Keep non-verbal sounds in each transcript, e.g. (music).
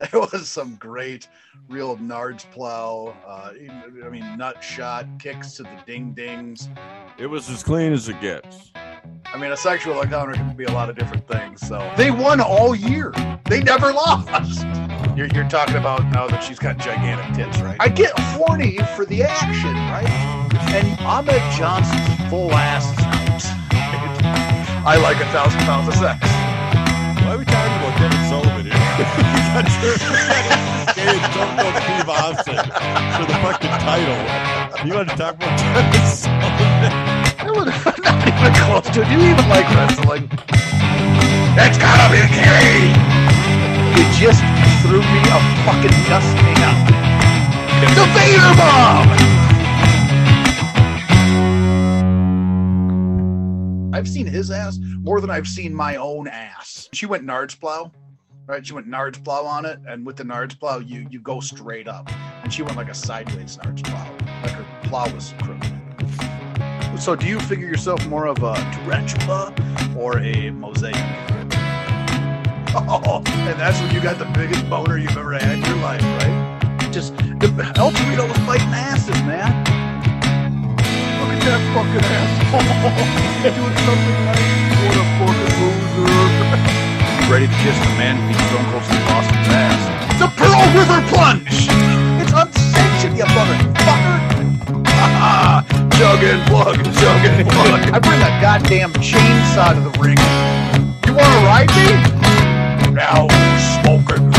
(laughs) It was some great, real Nards plow. Uh, I mean, nut shot kicks to the ding dings. It was as clean as it gets. I mean, a sexual encounter can be a lot of different things. So they won all year. They never lost. You're, you're talking about now that she's got gigantic tits, right? I get horny for the action, right? And Ahmed Johnson's full ass is out. (laughs) I like a thousand pounds of sex. Why are we talking about Kevin Sullivan don't Steve Austin for the fucking title. (laughs) You want to talk about Kevin Sullivan? (laughs) Not even close to it. Do you even like wrestling? It's gotta be gay! You just threw me a fucking dust can. The Vader Bomb! I've seen his ass more than I've seen my own ass. She went Nards plow, right? She went Nards plow on it, and with the Nards plow, you you go straight up, and she went like a sideways Nards plow, like her plow was crooked. So, do you figure yourself more of a tarantula or a mosaic? Oh, (laughs) and that's when you got the biggest boner you've ever had in your life, right? Just El Torito was fighting asses, man. Look at that fucking asshole (laughs) doing something nice. What a fucking loser. (laughs) Ready to kiss the man who beat Stone Cold Steve Austin's ass. The Pearl River Plunge! It's unsanctioned, you motherfucker! (laughs) Jug and plug, jug and (laughs) plug. I bring a goddamn chainsaw to the ring. You wanna ride me? Now smoking.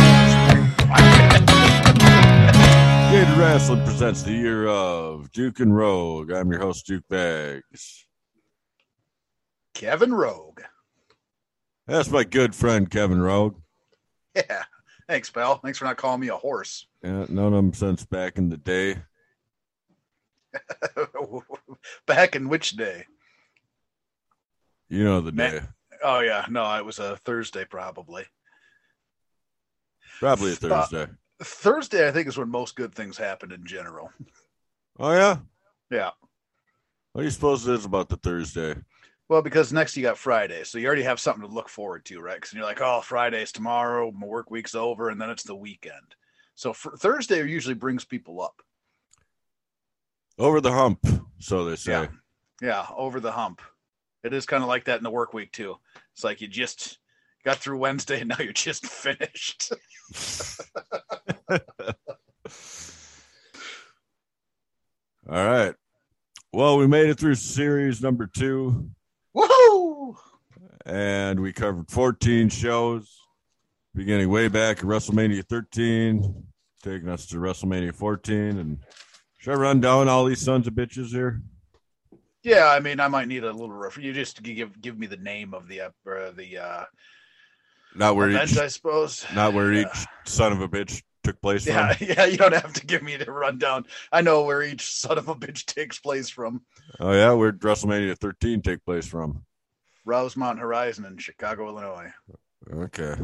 Gator Wrestling presents the year of Duke and Rogue. I'm your host, Duke Bags. Kevin Rogue. That's my good friend, Kevin Rogue. (laughs) Yeah. Thanks, pal. Thanks for not calling me a horse. Yeah, known him since back in the day. (laughs) Back in which day? You know the Man- day. Oh yeah, no, it was a Thursday probably. Probably a Uh, Thursday. Thursday, I think, is when most good things happen in general. Oh, yeah? Yeah. What do you suppose it is about the Thursday? Well, because next you got Friday, so you already have something to look forward to, right? Because you're like, oh, Friday's tomorrow, my work week's over, and then it's the weekend. So Thursday usually brings people up. Over the hump, so they say. Yeah. Yeah, over the hump. It is kind of like that in the work week too. It's like you just got through Wednesday and now you're just (laughs) finished. (laughs) All right. Well, we made it through series number two, Woohoo! and we covered 14 shows, beginning way back at WrestleMania 13, taking us to WrestleMania 14. And should I run down all these sons of bitches here? Yeah, I mean, I might need a little ref. You just give give me the name of the uh, the uh, Not where event, each, I suppose. not where Yeah. each son of a bitch took place Yeah, from. (laughs) yeah. You don't have to give me the rundown. I know where each son of a bitch takes place from. Oh yeah, where WrestleMania 13 take place from? Rosemont Horizon in Chicago, Illinois. Okay.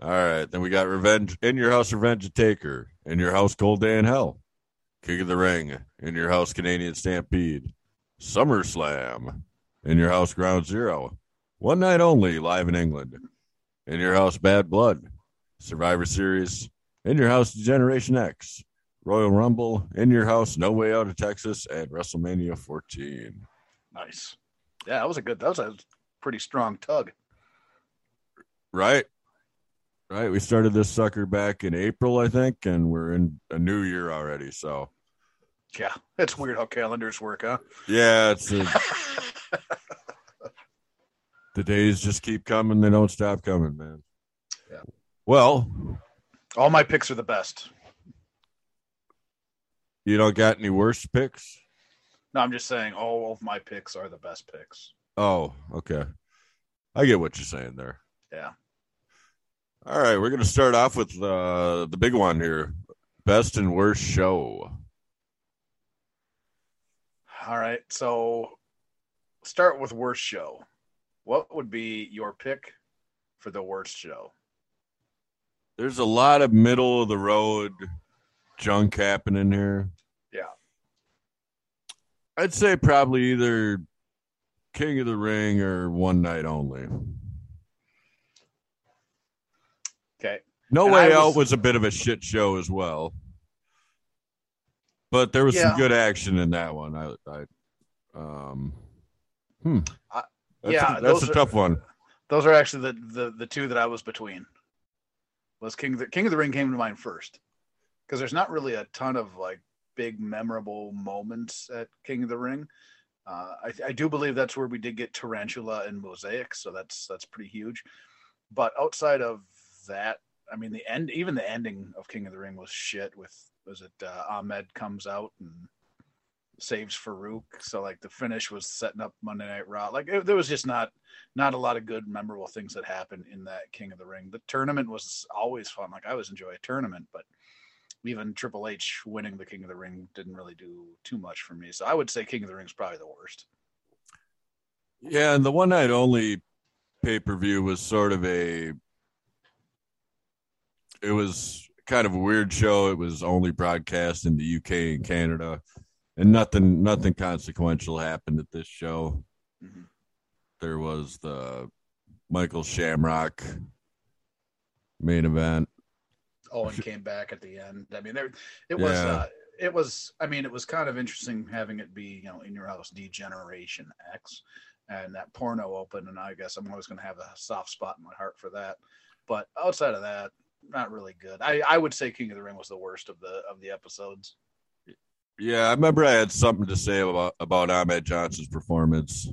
All right. Then we got Revenge in your house, Revenge of Taker. In your house, Cold Day in Hell. King of the Ring. In your house, Canadian Stampede. SummerSlam. In your house, Ground Zero. One night only, live in England. In your house, Bad Blood. Survivor Series. In your house, Generation X. Royal Rumble. In your house, No Way Out of Texas. And WrestleMania 14. Nice. Yeah, that was a good. That was a pretty strong tug. Right. Right. We started this sucker back in April, I think, and we're in a new year already. So, Yeah, it's weird how calendars work, huh? yeah, it's uh (laughs) the days just keep coming. They don't stop coming, man. Well, All my picks are the best. you don't got any worse picks? No, I'm just saying all of my picks are the best picks. Oh, okay. I get what you're saying there. Yeah. All right, we're gonna start off with uh, the big one here: best and worst show. All right. So start with worst show. What would be your pick for the worst show? There's a lot of middle of the road junk happening here. Yeah. I'd say probably either King of the Ring or One Night Only. Okay. No And Way was- Out was a bit of a shit show as well. But there was Yeah. some good action in that one. I, I um, hmm. I- That's yeah, a, that's a are- tough one. Those are actually the, the the two that I was between. Was King of the King of the Ring came to mind first, because there's not really a ton of like big memorable moments at King of the Ring. Uh, I, I do believe that's where we did get Tarantula and Mosaic, so that's that's pretty huge. But outside of that, I mean, the end, even the ending of King of the Ring was shit. With was it uh, Ahmed comes out and saves Farouk, so like the finish was setting up Monday Night Raw. Like it, there was just not not a lot of good memorable things that happened in that King of the Ring. The tournament was always fun. Like I always enjoy a tournament, but even Triple H winning the King of the Ring didn't really do too much for me. So I would say King of the Ring is probably the worst. Yeah, and the one night only pay per view was sort of a. It was kind of a weird show. It was only broadcast in the UK and Canada, and nothing nothing consequential happened at this show. Mhm. There was the Michael Shamrock main event. Owen came back at the end. I mean, there it was. Yeah. Uh, it was. I mean, it was kind of interesting having it be, you know, in your house, Degeneration X, and that porno open. And I guess I'm always going to have a soft spot in my heart for that. But outside of that, not really good. I, I would say King of the Ring was the worst of the of the episodes. Yeah, I remember I had something to say about about Ahmed Johnson's performance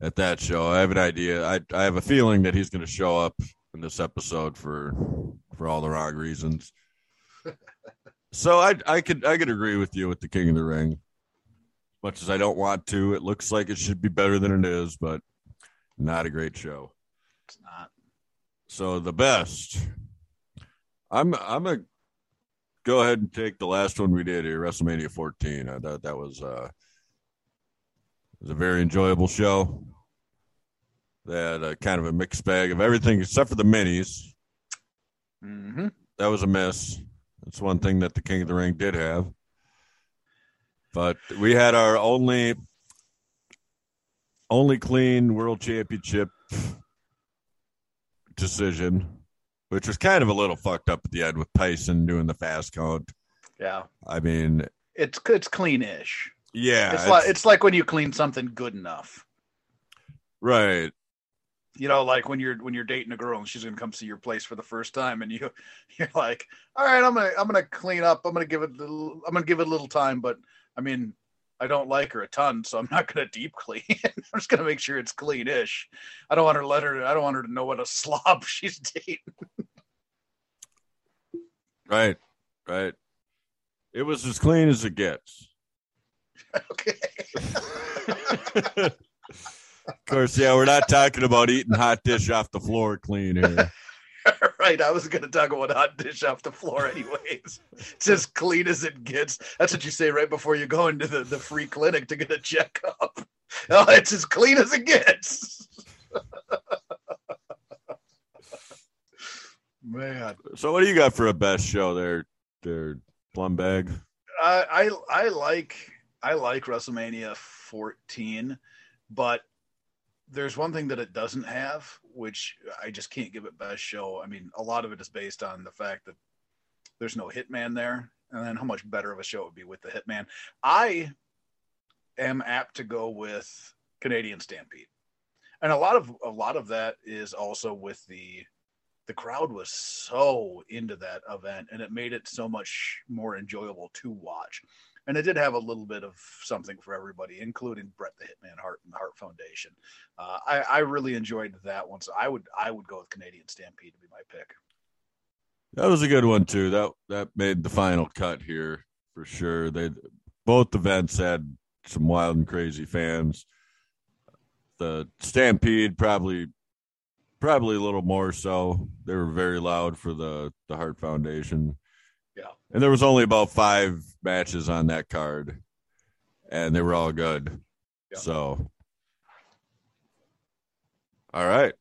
at that show. I have an idea. I I have a feeling that he's going to show up in this episode for for all the wrong reasons. (laughs) so I I could I could agree with you with the King of the Ring. Much as I don't want to, it looks like it should be better than it is, but not a great show. It's not. So the best. I'm I'm a go ahead and take the last one we did here, WrestleMania 14. I thought that was uh was a very enjoyable show. They had a kind of a mixed bag of everything except for the minis. Mm-hmm. That was a miss. That's one thing that the King of the Ring did have. But we had our only only clean world championship decision, which was kind of a little fucked up at the end with Tyson doing the fast count. Yeah, I mean, it's it's clean-ish. yeah, it's, like it's like when you clean something good enough. right. You know, like when you're when you're dating a girl and she's gonna come see your place for the first time, and you (laughs) you're like, all right, I'm gonna I'm gonna clean up. I'm gonna give it a little, I'm gonna give it a little time, but I mean, I don't like her a ton, so I'm not gonna deep clean. (laughs) I'm just gonna make sure it's clean-ish. I don't want her to let her. I don't want her to know what a (laughs) slob she's dating. Right. Right. It was as clean as it gets. okay. (laughs) Of course, yeah, we're not talking about eating hot dish off the floor clean here. Right. I was going to talk about hot dish off the floor, anyways. (laughs) It's as clean as it gets. That's what you say right before you go into the, the free clinic to get a checkup. (laughs) Oh, it's as clean as it gets. (laughs) Man, So, what do you got for a best show there, there, plum bag? I, I I like I like WrestleMania 14, but there's one thing that it doesn't have, which I just can't give it best show. I mean, a lot of it is based on the fact that there's no Hitman there, and then how much better of a show it would be with the Hitman. I am apt to go with Canadian Stampede, and a lot of a lot of that is also with the the crowd was so into that event, and it made it so much more enjoyable to watch. And it did have a little bit of something for everybody, including Brett the Hitman Hart and the Hart Foundation. Uh, I, I really enjoyed that one, so I would I would go with Canadian Stampede to be my pick. That was a good one too. That that made the final cut here for sure. They both events had some wild and crazy fans. The Stampede probably probably a little more so. They were very loud for the the Hart Foundation. And there was only about 5 matches on that card and they were all good. Yeah. So All right.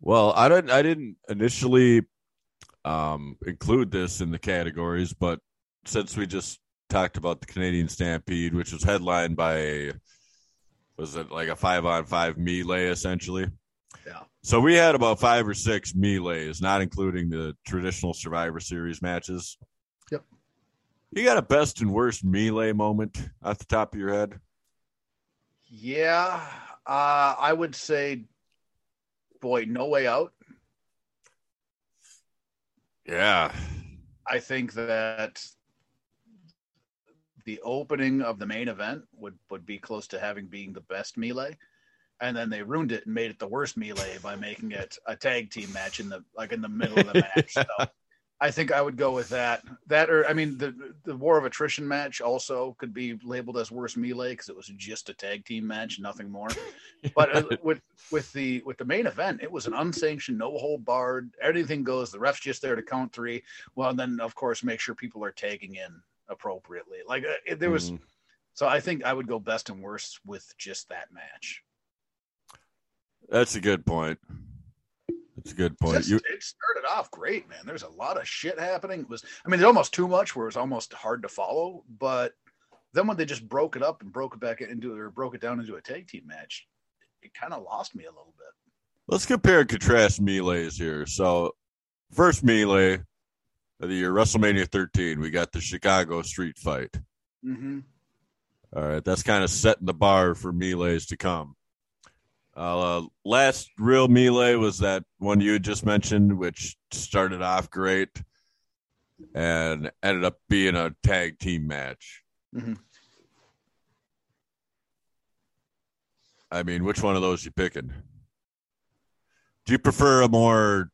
Well, I didn't I didn't initially um, include this in the categories, but since we just talked about the Canadian Stampede, which was headlined by was it like a five on five melee essentially? Yeah. So we had about five or six melees, not including the traditional Survivor Series matches. Yep. You got a best and worst melee moment off the top of your head? Yeah, uh, I would say, boy, no way out. Yeah. I think that the opening of the main event would would be close to having being the best melee, and then they ruined it and made it the worst melee by making it a tag team match in the like in the middle of the (laughs) match. Yeah. So I think I would go with that. That or I mean the the war of attrition match also could be labeled as worst melee because it was just a tag team match, nothing more. But uh, (laughs) with with the with the main event, it was an unsanctioned, no hold barred, anything goes. The ref's just there to count three. Well, and then of course make sure people are tagging in appropriately. Like uh, it, there was, Mhm. so I think I would go best and worst with just that match. That's a good point. That's a good point. Just- You it started off great, man. There's a lot of shit happening. It was, I mean, it's almost too much where it was almost hard to follow. But then when they just broke it up and broke it back into or broke it down into a tag team match, it kind of lost me a little bit. let's compare and contrast melees here. So first melee of the year, WrestleMania 13, we got the Chicago street fight. Mm-hmm. All right, that's kind of setting the bar for melees to come. Uh, last real melee was that one you just mentioned, which started off great and ended up being a tag team match. Mhm. I mean, which one of those you picking? Do you prefer a more?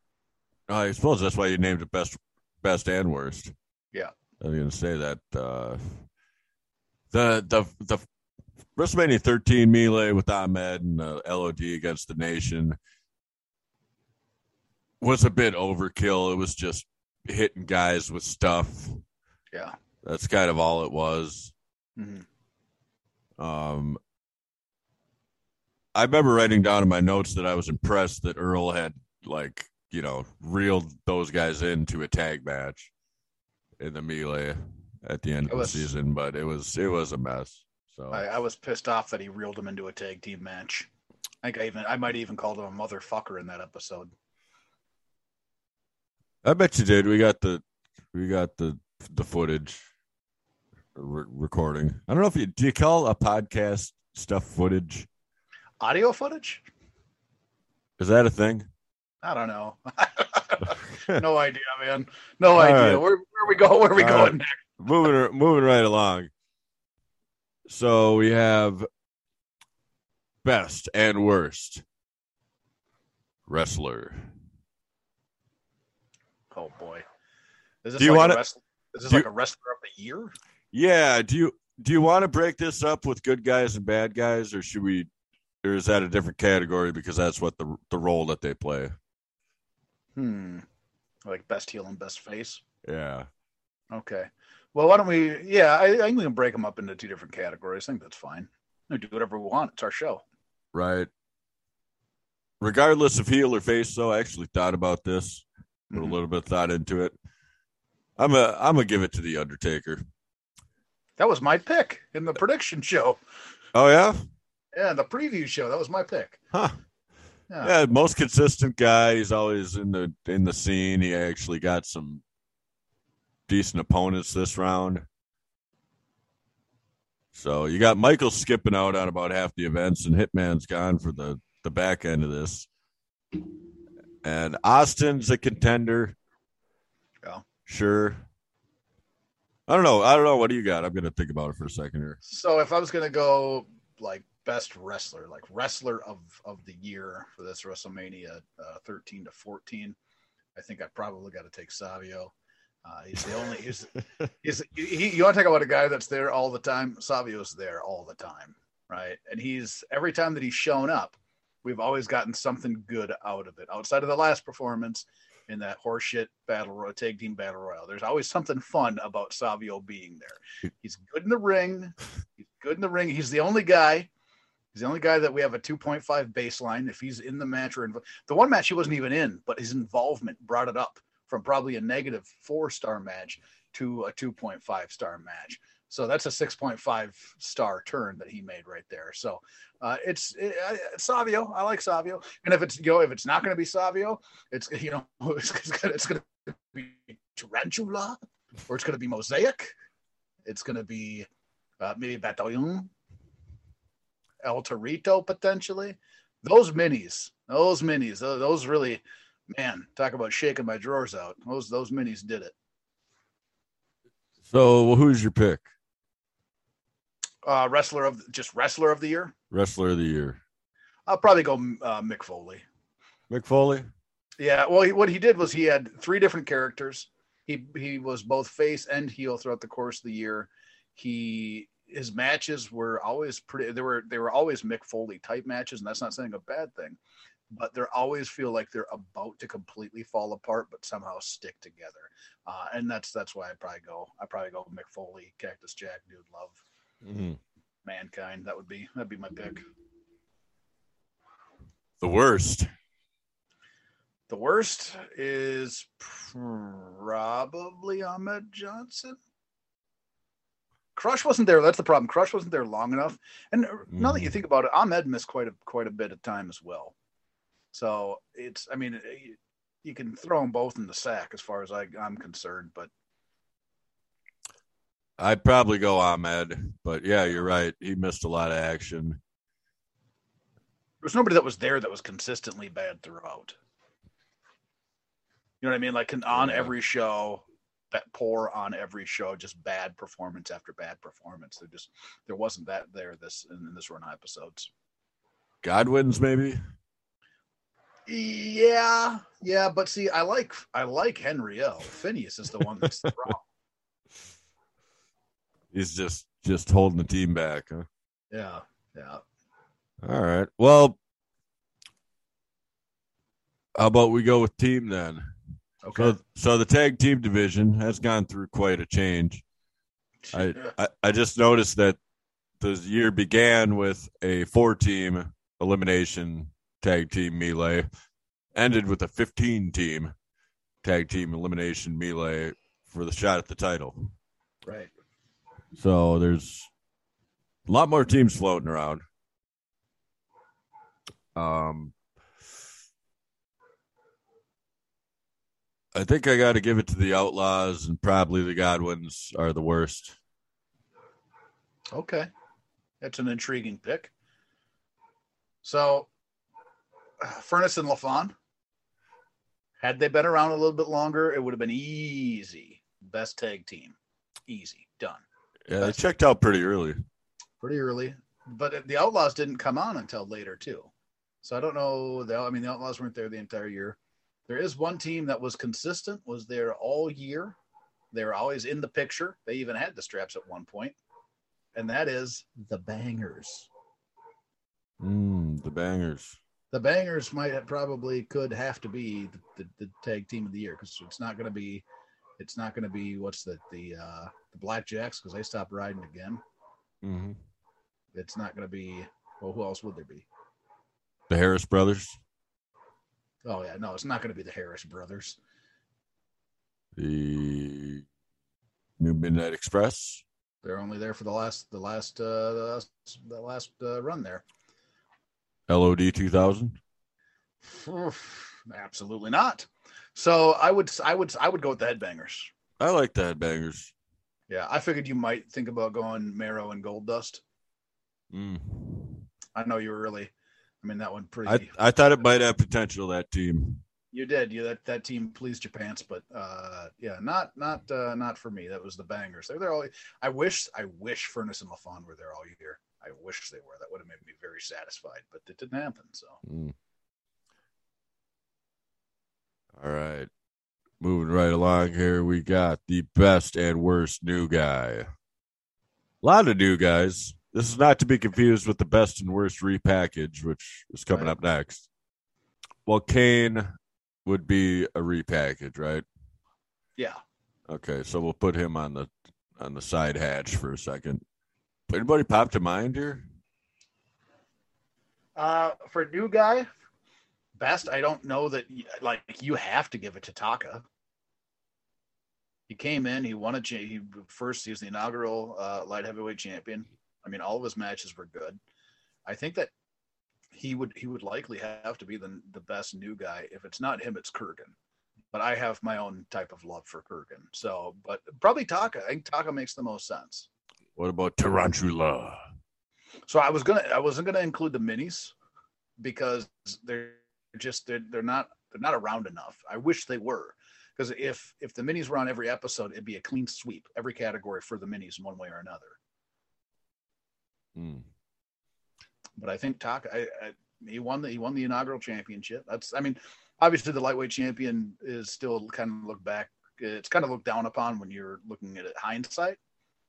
I suppose that's why you named it best, best and worst. Yeah. I was going to say that uh, the the the WrestleMania 13 melee with Ahmed and uh, LOD against the Nation was a bit overkill. It was just hitting guys with stuff. Yeah. That's kind of all it was. Mm-hmm. Um, I remember writing down in my notes that I was impressed that Earl had like you know reeled those guys into a tag match in the melee at the end It of was- the season, but it was it was a mess. So I, I was pissed off that he reeled him into a tag team match. I think I even I might even called him a motherfucker in that episode. I bet you did. We got the we got the the footage re- recording. I don't know if you do you call a podcast stuff footage. Audio footage? Is that a thing? I don't know. (laughs) no idea, man. No All idea. right. Where where we go? Where we All going right. next? moving moving right along. So we have best and worst wrestler. Oh boy. Is this Do you like wanna- a wrestler? Is this you- like a wrestler of the year? Yeah, do you do you want to break this up with good guys and bad guys, or should we, or is that a different category because that's what the the role that they play? Hmm. Like best heel and best face. Yeah, Okay. Well, why don't we? Yeah, I, I think we can break them up into two different categories. I think that's fine. We do whatever we want. It's our show. right. Regardless of heel or face, though, I actually thought about this, put a Mhm. little bit of thought into it. I'm a I'm gonna give it to the Undertaker. That was my pick in the prediction show. Oh yeah, Yeah, the preview show. That was my pick. huh? Yeah. Yeah, most consistent guy. He's always in the in the scene. He actually got some decent opponents this round. So you got Michael skipping out on about half the events, and Hitman's gone for the the back end of this. And Austin's a contender. Yeah. Sure. I don't know. I don't know. What do you got? I'm gonna think about it for a second here. So if I was gonna go like best wrestler, like wrestler of of the year for this WrestleMania uh, 13 to 14, I think I probably got to take Savio. Uh, he's the only he's, he's he, you want to talk about a guy that's there all the time? Savio's there all the time, right? And he's every time that he's shown up, we've always gotten something good out of it. Outside of the last performance in that horseshit battle royal tag team battle royal, there's always something fun about Savio being there. He's good in the ring. He's good in the ring. He's the only guy. He's the only guy that we have a 2.5 baseline. If he's in the match or inv- the one match he wasn't even in, but his involvement brought it up from probably a negative four star match to a 2.5 star match. So that's a 6.5 star turn that he made right there. So uh, it's it, Savio. I like Savio. And if it's you know if it's not going to be Savio, it's you know (laughs) it's, it's going to be Tarantula or it's going to be Mosaic. It's going to be uh, maybe Bataillon, El Torito potentially. Those minis, those minis, those really, man, talk about shaking my drawers out. Those those minis did it. So who's your pick? Uh, wrestler of just wrestler of the year. Wrestler of the year. I'll probably go uh, Mick Foley. Mick Foley. Yeah. Well, he, what he did was he had three different characters. He he was both face and heel throughout the course of the year. He his matches were always pretty. They were they were always Mick Foley type matches, and that's not saying a bad thing. But they always feel like they're about to completely fall apart, but somehow stick together. Uh, and that's that's why I probably go. I probably go Mick Foley, Cactus Jack, Dude Love, mm-hmm. Mankind. That would be that'd be my pick. The worst. The worst is probably Ahmed Johnson. Crush wasn't there. That's the problem. Crush wasn't there long enough. And now that you mm. think about it, Ahmed missed quite a quite a bit of time as well. So it's, I mean, eh, you can throw them both in the sack as far as I, I'm concerned. But I'd probably go Ahmed. But yeah, you're right. He missed a lot of action. There was nobody that was there that was consistently bad throughout. You know what I mean? Like on yeah. every show, poor on every show, just bad performance after bad performance. There just there wasn't that there this in, in this run of episodes. Godwinn's maybe. Yeah, yeah, but see, I like I like Henry L. Phineas is the one that's the problem. (laughs) He's just just holding the team back, huh? Yeah, yeah. All right. Well, how about we go with team then? Okay. So, so the tag team division has gone through quite a change. I, I, I just noticed that the year began with a four team elimination tag team melee, ended with a 15 team tag team elimination melee for the shot at the title. Right. So there's a lot more teams floating around. Um, I think I got to give it to the Outlaws, and probably the Godwinns are the worst. Okay, that's an intriguing pick. So, Furnas and LaFon, had they been around a little bit longer, it would have been easy. Best tag team, easy, done. Yeah, Best they checked out pretty early. Pretty early, but the Outlaws didn't come on until later too. So I don't know. I mean, the Outlaws weren't there the entire year. There is one team that was consistent, was there all year. They were always in the picture. They even had the straps at one point, and that is the Bangers. Mm, the Bangers. The Bangers might have, probably could have to be the, the, the tag team of the year because it's not going to be, it's not going to be what's the the uh, the Blackjacks because they stopped riding again. Mm-hmm. It's not going to be. Well, who else would there be? The Harris brothers. Oh yeah, no, it's not going to be the Harris brothers. The New Midnight Express. They're only there for the last, the last, uh, the last, the last uh, run there. LOD two thousand. Absolutely not. So I would, I would, I would go with the Headbangers. I like the Headbangers. Yeah, I figured you might think about going Marrow and Goldust. Mm. I know you were really I mean, that one pretty. I, I thought it might have potential. That team. You did. You that that team pleased your pants, but uh, yeah, not not uh, not for me. That was the bangers. They're there all. I wish I wish Furnas and LaFon were there all year. I wish they were. That would have made me very satisfied, but it didn't happen. So. Mm. All right. Moving right along here, we got the best and worst new guy. A lot of new guys. This is not to be confused with the best and worst repackage, which is coming right. up next. Well, Kane would be a repackage, right? Yeah. Okay, so we'll put him on the on the side hatch for a second. Anybody pop to mind here? Uh, for new guy, best. I don't know that. Like you have to give it to Taka. He came in, he won a cha- he first he was the inaugural uh, light heavyweight champion. I mean, all of his matches were good. I think that he would he would likely have to be the the best new guy. If it's not him, it's Kurrgan. But I have my own type of love for Kurrgan. So, but probably Taka. I think Taka makes the most sense. What about Tarantula? So I was gonna I wasn't gonna include the minis because they're just they're they're not they're not around enough. I wish they were. Because if if the minis were on every episode, it'd be a clean sweep, every category for the minis in one way or another. Hmm. But I think Taka, I, I, he won the he won the inaugural championship. That's I mean, obviously the lightweight champion is still kind of looked back. It's kind of looked down upon when you're looking at it hindsight.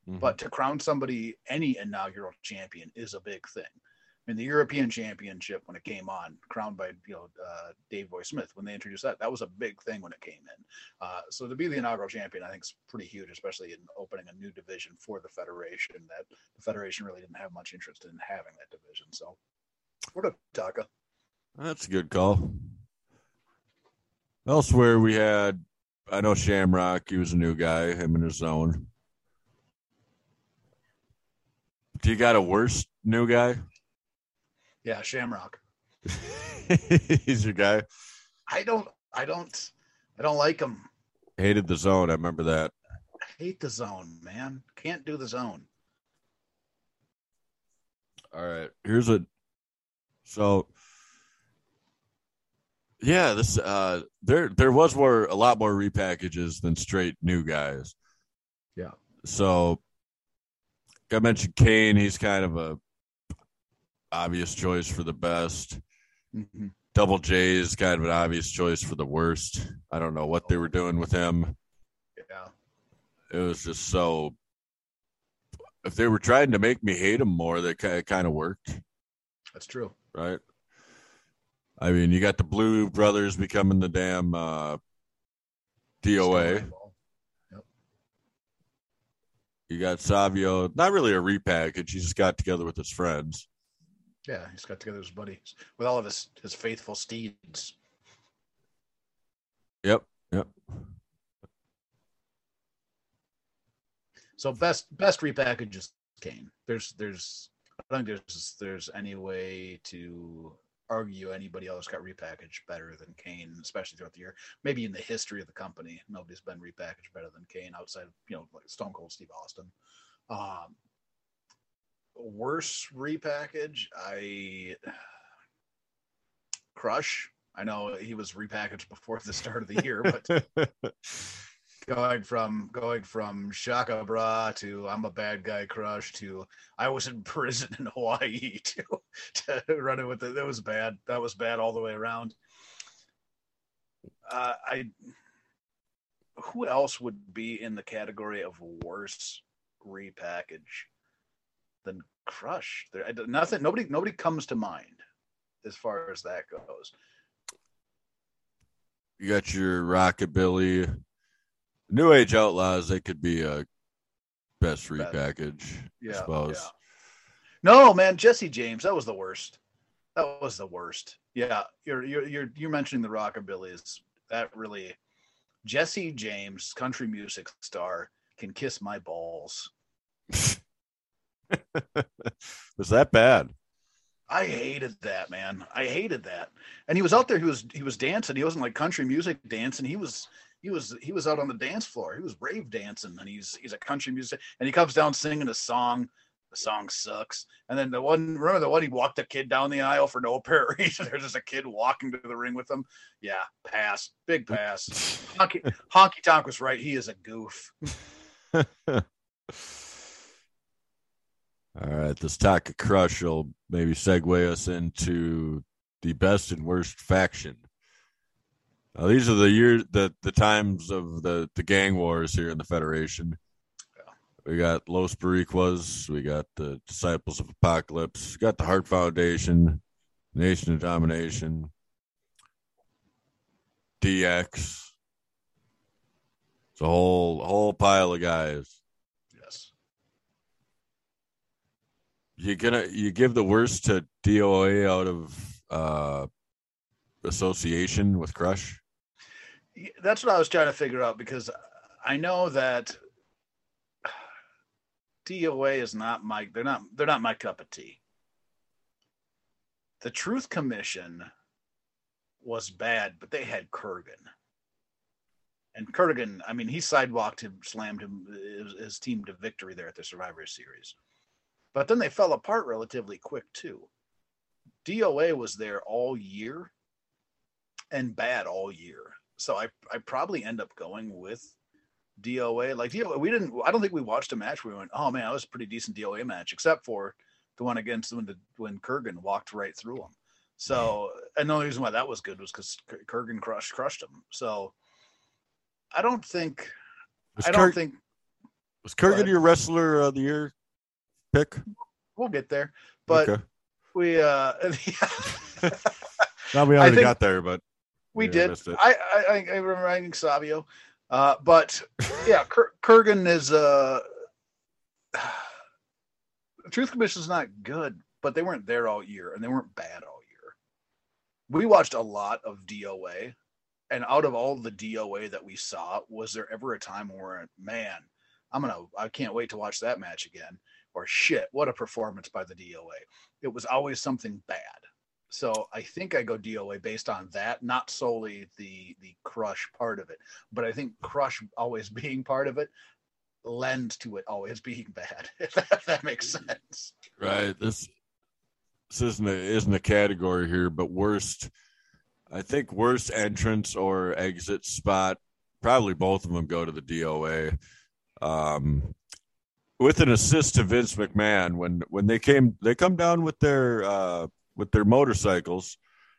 Mhm. But to crown somebody any inaugural champion is a big thing. I mean, the European Championship when it came on, crowned by you know uh, Davey Boy Smith, when they introduced that, that was a big thing when it came in. Uh, so to be the inaugural champion, I think is pretty huge, especially in opening a new division for the federation. That the federation really didn't have much interest in having that division. So, we're to Taka. That's a good call. Elsewhere, we had, I know Shamrock, he was a new guy, him and his zone. Do you got a worse new guy? Yeah, Shamrock. (laughs) He's your guy. I don't, I don't, I don't like him. Hated the zone. I remember that. I hate the zone, man. Can't do the zone. All right. Here's a so yeah, this uh there there was more a lot more repackages than straight new guys. Yeah. So I mentioned Kane, he's kind of a obvious choice for the best. Mm-hmm. Double J is kind of an obvious choice for the worst. I don't know what they were doing with him. Yeah. It was just so if they were trying to make me hate him more, that kind of worked. That's true. right? I mean, you got the Blu Brothers becoming the damn uh, DOA. You got Savio, not really a repackage. He just got together with his friends. Yeah, he's got together his buddies with all of his his faithful steeds. Yep, yep. So best best repackage is Kane. There's there's I don't think there's there's any way to argue anybody else got repackaged better than Kane, especially throughout the year. Maybe in the history of the company, nobody's been repackaged better than Kane outside of you know like Stone Cold Steve Austin. Um, worse repackage, I Crush. I know he was repackaged before the start of the year, but (laughs) going from going from Shaka Bra to I'm a bad guy crush to I was in (laughs) prison in Hawaii (laughs) to to running with it. That was bad. That was bad all the way around. Uh, I who else would be in the category of worse repackage than Crush? There, I- nothing. Nobody. Nobody comes to mind as far as that goes. you got your Rockabilly, New Age Outlaws. They could be a best repackage, I suppose. yeah. No, man, Jesse James, that was the worst. That was the worst. Yeah, you're you're you're you're mentioning the rockabillys. That really Jesse James, country music star, can kiss my balls. (laughs) Was that bad? I hated that, man. I hated that. And he was out there. He was he was dancing. He wasn't like country music dancing. He was he was he was out on the dance floor. He was rave dancing, and he's he's a country music. And he comes down singing a song. The song sucks. And then the one remember the one he walked a kid down the aisle for no apparent (laughs) reason. There's just a kid walking to the ring with him. Yeah, pass, big pass. Honky (laughs) Honky Tonk was right. He is a goof. (laughs) All right, this talk of Crush will maybe segue us into the best and worst faction. Now, these are the years, the the times of the the gang wars here in the Federation. We got Los Boricuas, we got the Disciples of Apocalypse, we got the Hart Foundation, Nation of Domination, DX. It's a whole whole pile of guys. Yes. You gonna you give the worst to DOA out of uh association with Crush? That's what I was trying to figure out because I know that DOA is not my they're not they're not my cup of tea. The Truth Commission was bad, but they had Kurrgan. And Kurrgan, I mean, he sidewalked him, slammed him, his, his team to victory there at the Survivor Series. But then they fell apart relatively quick too. DOA was there all year and bad all year. So I I probably end up going with DOA. Like DOA, we didn't. I don't think we watched a match where we went, "Oh man, that was a pretty decent DOA match," except for the one against when the when Kurrgan walked right through him. So and the only reason why that was good was because Kurrgan crushed crushed him. So I don't think. Was I don't think was Kurrgan your wrestler of the year pick? we'll get there. But okay. we uh (laughs) Now we already think- got there, but we did. I, I I I remember writing Savio, uh, but yeah, Kur- Kurrgan is uh, the (sighs) Truth Commission is not good, but they weren't there all year, and they weren't bad all year. We watched a lot of DOA, and out of all the DOA that we saw, was there ever a time where, man, I'm gonna, I can't wait to watch that match again, or shit, what a performance by the DOA. It was always something bad. So I think I go DOA based on that, not solely the the crush part of it, but I think crush always (laughs) being part of it lends to it always (laughs) being bad. (laughs) If that, makes sense. right this this isn't a, isn't a category here, but worst. I think worst entrance or exit spot. Probably both of them go to the DOA. Um, with an assist to Vince McMahon when when they came they come down with their uh, with their motorcycles,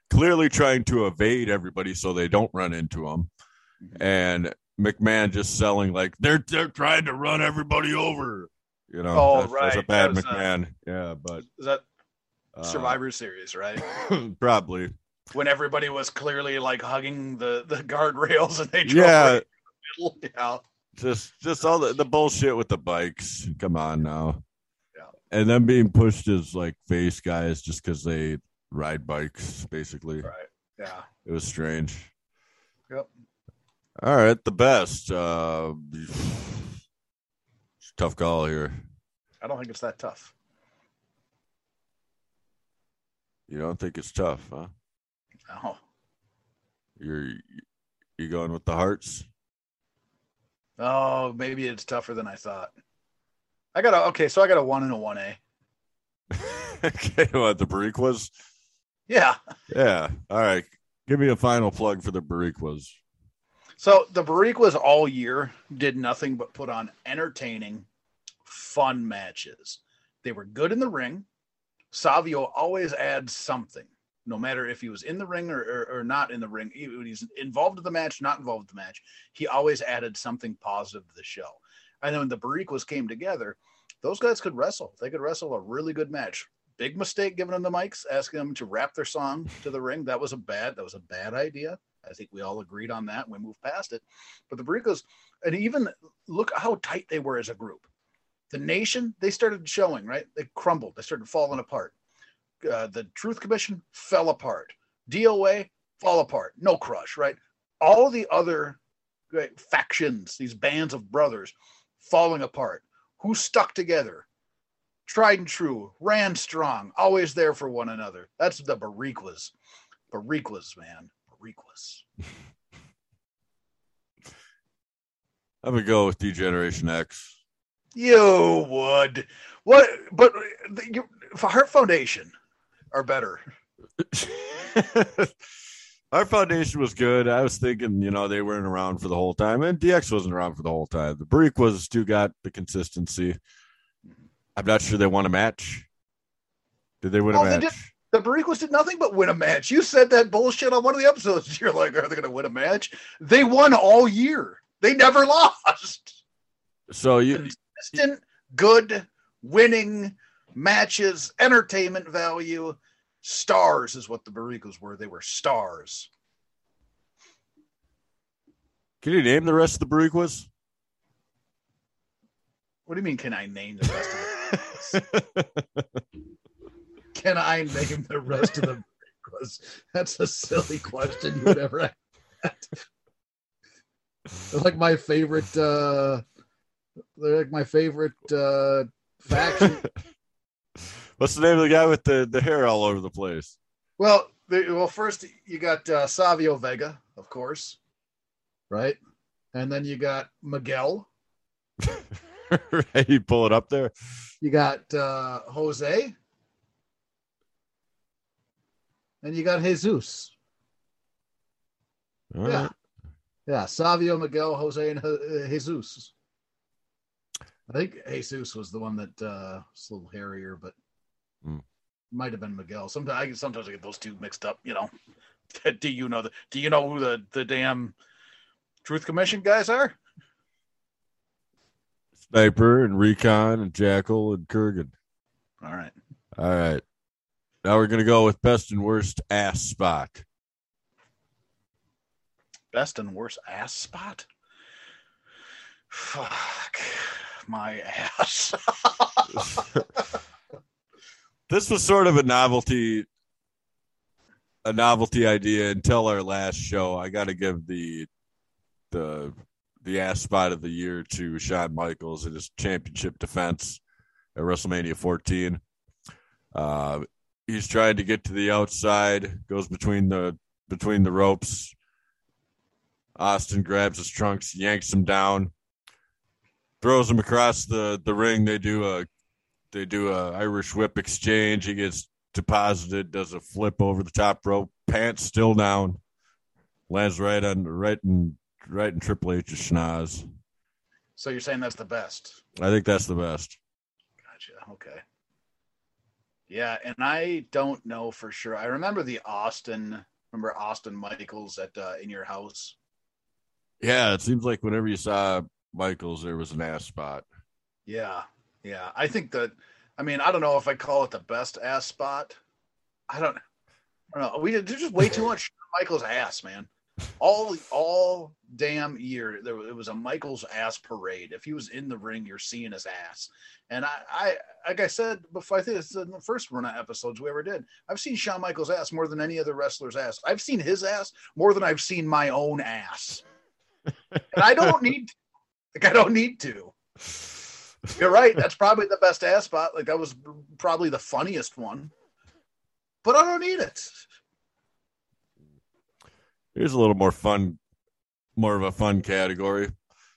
clearly trying to evade everybody so they don't run into them, and McMahon just selling like they're they're trying to run everybody over. You know, Oh, that's, that's a bad That uh, McMahon. yeah, but Is that uh, Survivor Series, right? (laughs) probably. When everybody was clearly like hugging the the guardrails and they drove Yeah, right in the middle. (laughs) Yeah. just just all the, the bullshit with the bikes. Come on now. And them being pushed as like face guys just because they ride bikes, basically. Right. Yeah. It was strange. Yep. All right, the best. Uh, tough call here. I don't think it's that tough. You don't think it's tough, huh? No. You're you going with the Harts? Oh, maybe it's tougher than I thought. I got a okay, so I got a one and a one A. (laughs) okay, what the Boricuas? Yeah. Yeah. All right. Give me a final plug for the Boricuas. So the Boricuas all year did nothing but put on entertaining, fun matches. They were good in the ring. Savio always adds something, no matter if he was in the ring or, or, or not in the ring. He- When he's involved in the match, not involved in the match, he always added something positive to the show. And then when the Boricuas came together, those guys could wrestle. They could wrestle a really good match. Big mistake giving them the mics, asking them to rap their song to the ring. That was a bad. That was a bad idea. I think we all agreed on that. We moved past it. But the Boricuas, and even look how tight they were as a group. The nation, they started showing, right? They crumbled. They started falling apart. Uh, the Truth Commission fell apart. DOA fall apart. No crush, right? All the other right, factions, these bands of brothers, falling apart. Who stuck together? Tried and true, ran strong, always there for one another. That's the Boricuas. Boricuas, man. Boricuas. (laughs) I'm gonna go with Degeneration X. You would. What? But the, you, Hart Foundation are better. (laughs) Our foundation was good. I was thinking, you know, they weren't around for the whole time, and DX wasn't around for the whole time. The Break was still got the consistency. I'm not sure they won a match. Did they win a Oh, they match? did. The Boricuas did nothing but win a match. You said that bullshit on one of the episodes. (laughs) You're like, are they going to win a match? They won all year. They never (laughs) lost. So you, Consistent, good, winning matches, entertainment value. Stars is what the Boricuas were. They were stars. can you name the rest of the Boricuas? What do you mean? Can I name the rest of the? (laughs) can I name the rest of the Boricuas? That's a silly question you would ever. ask. They're like my favorite. uh They're like my favorite uh faction. (laughs) What's the name of the guy with the, the hair all over the place? well, they, well, first you got uh, Savio Vega, of course, right, and then you got Miguel. (laughs) right, you pull it up there. You got uh Jose, and you got Jesus. All Yeah. right. Yeah, Savio, Miguel, Jose, and uh, Jesus. I think Jesus was the one that uh, was a little hairier, but Hmm. might have been Miguel. Sometimes I sometimes I get those two mixed up. You know, (laughs) do you know the Do you know who the the damn Truth Commission guys are? Sniper and Recon and Jackal and Kurrgan. All right, All right. Now we're gonna go with best and worst ass spot. best and worst ass spot. (sighs) Fuck my ass. (laughs) (laughs) this was sort of a novelty a novelty idea until our last show. I gotta give the the the ass spot of the year to Shawn Michaels in his championship defense at WrestleMania 14. Uh, he's trying to get to the outside, goes between the between the ropes. Austin grabs his trunks, yanks him down, throws him across the the ring. They do a they do a Irish whip exchange. He gets deposited, does a flip over the top rope, pants still down, lands right on right in right in Triple H's schnoz. so you're saying that's the best? I think that's the best. Gotcha. Okay. Yeah, and I don't know for sure. I remember the Austin. Remember Austin Michaels at uh, in your house? Yeah, it seems like whenever you saw Michaels, there was an ass spot. Yeah, yeah. I think that. I mean, I don't know if I call it the best ass spot. I don't. I don't know. We there's just way too much (laughs) Michaels ass, man. All all damn year there was, it was a Michaels ass parade. If he was in the ring, you're seeing his ass. And I, I like I said before, I think it's in the first run of episodes we ever did. I've seen Shawn Michaels' ass more than any other wrestler's ass. I've seen his ass more than I've seen my own ass. and I don't need, like, I don't need to. You're right. That's probably the best ass spot. Like that was probably the funniest one. But I don't need it. Here's a little more fun, more of a fun category.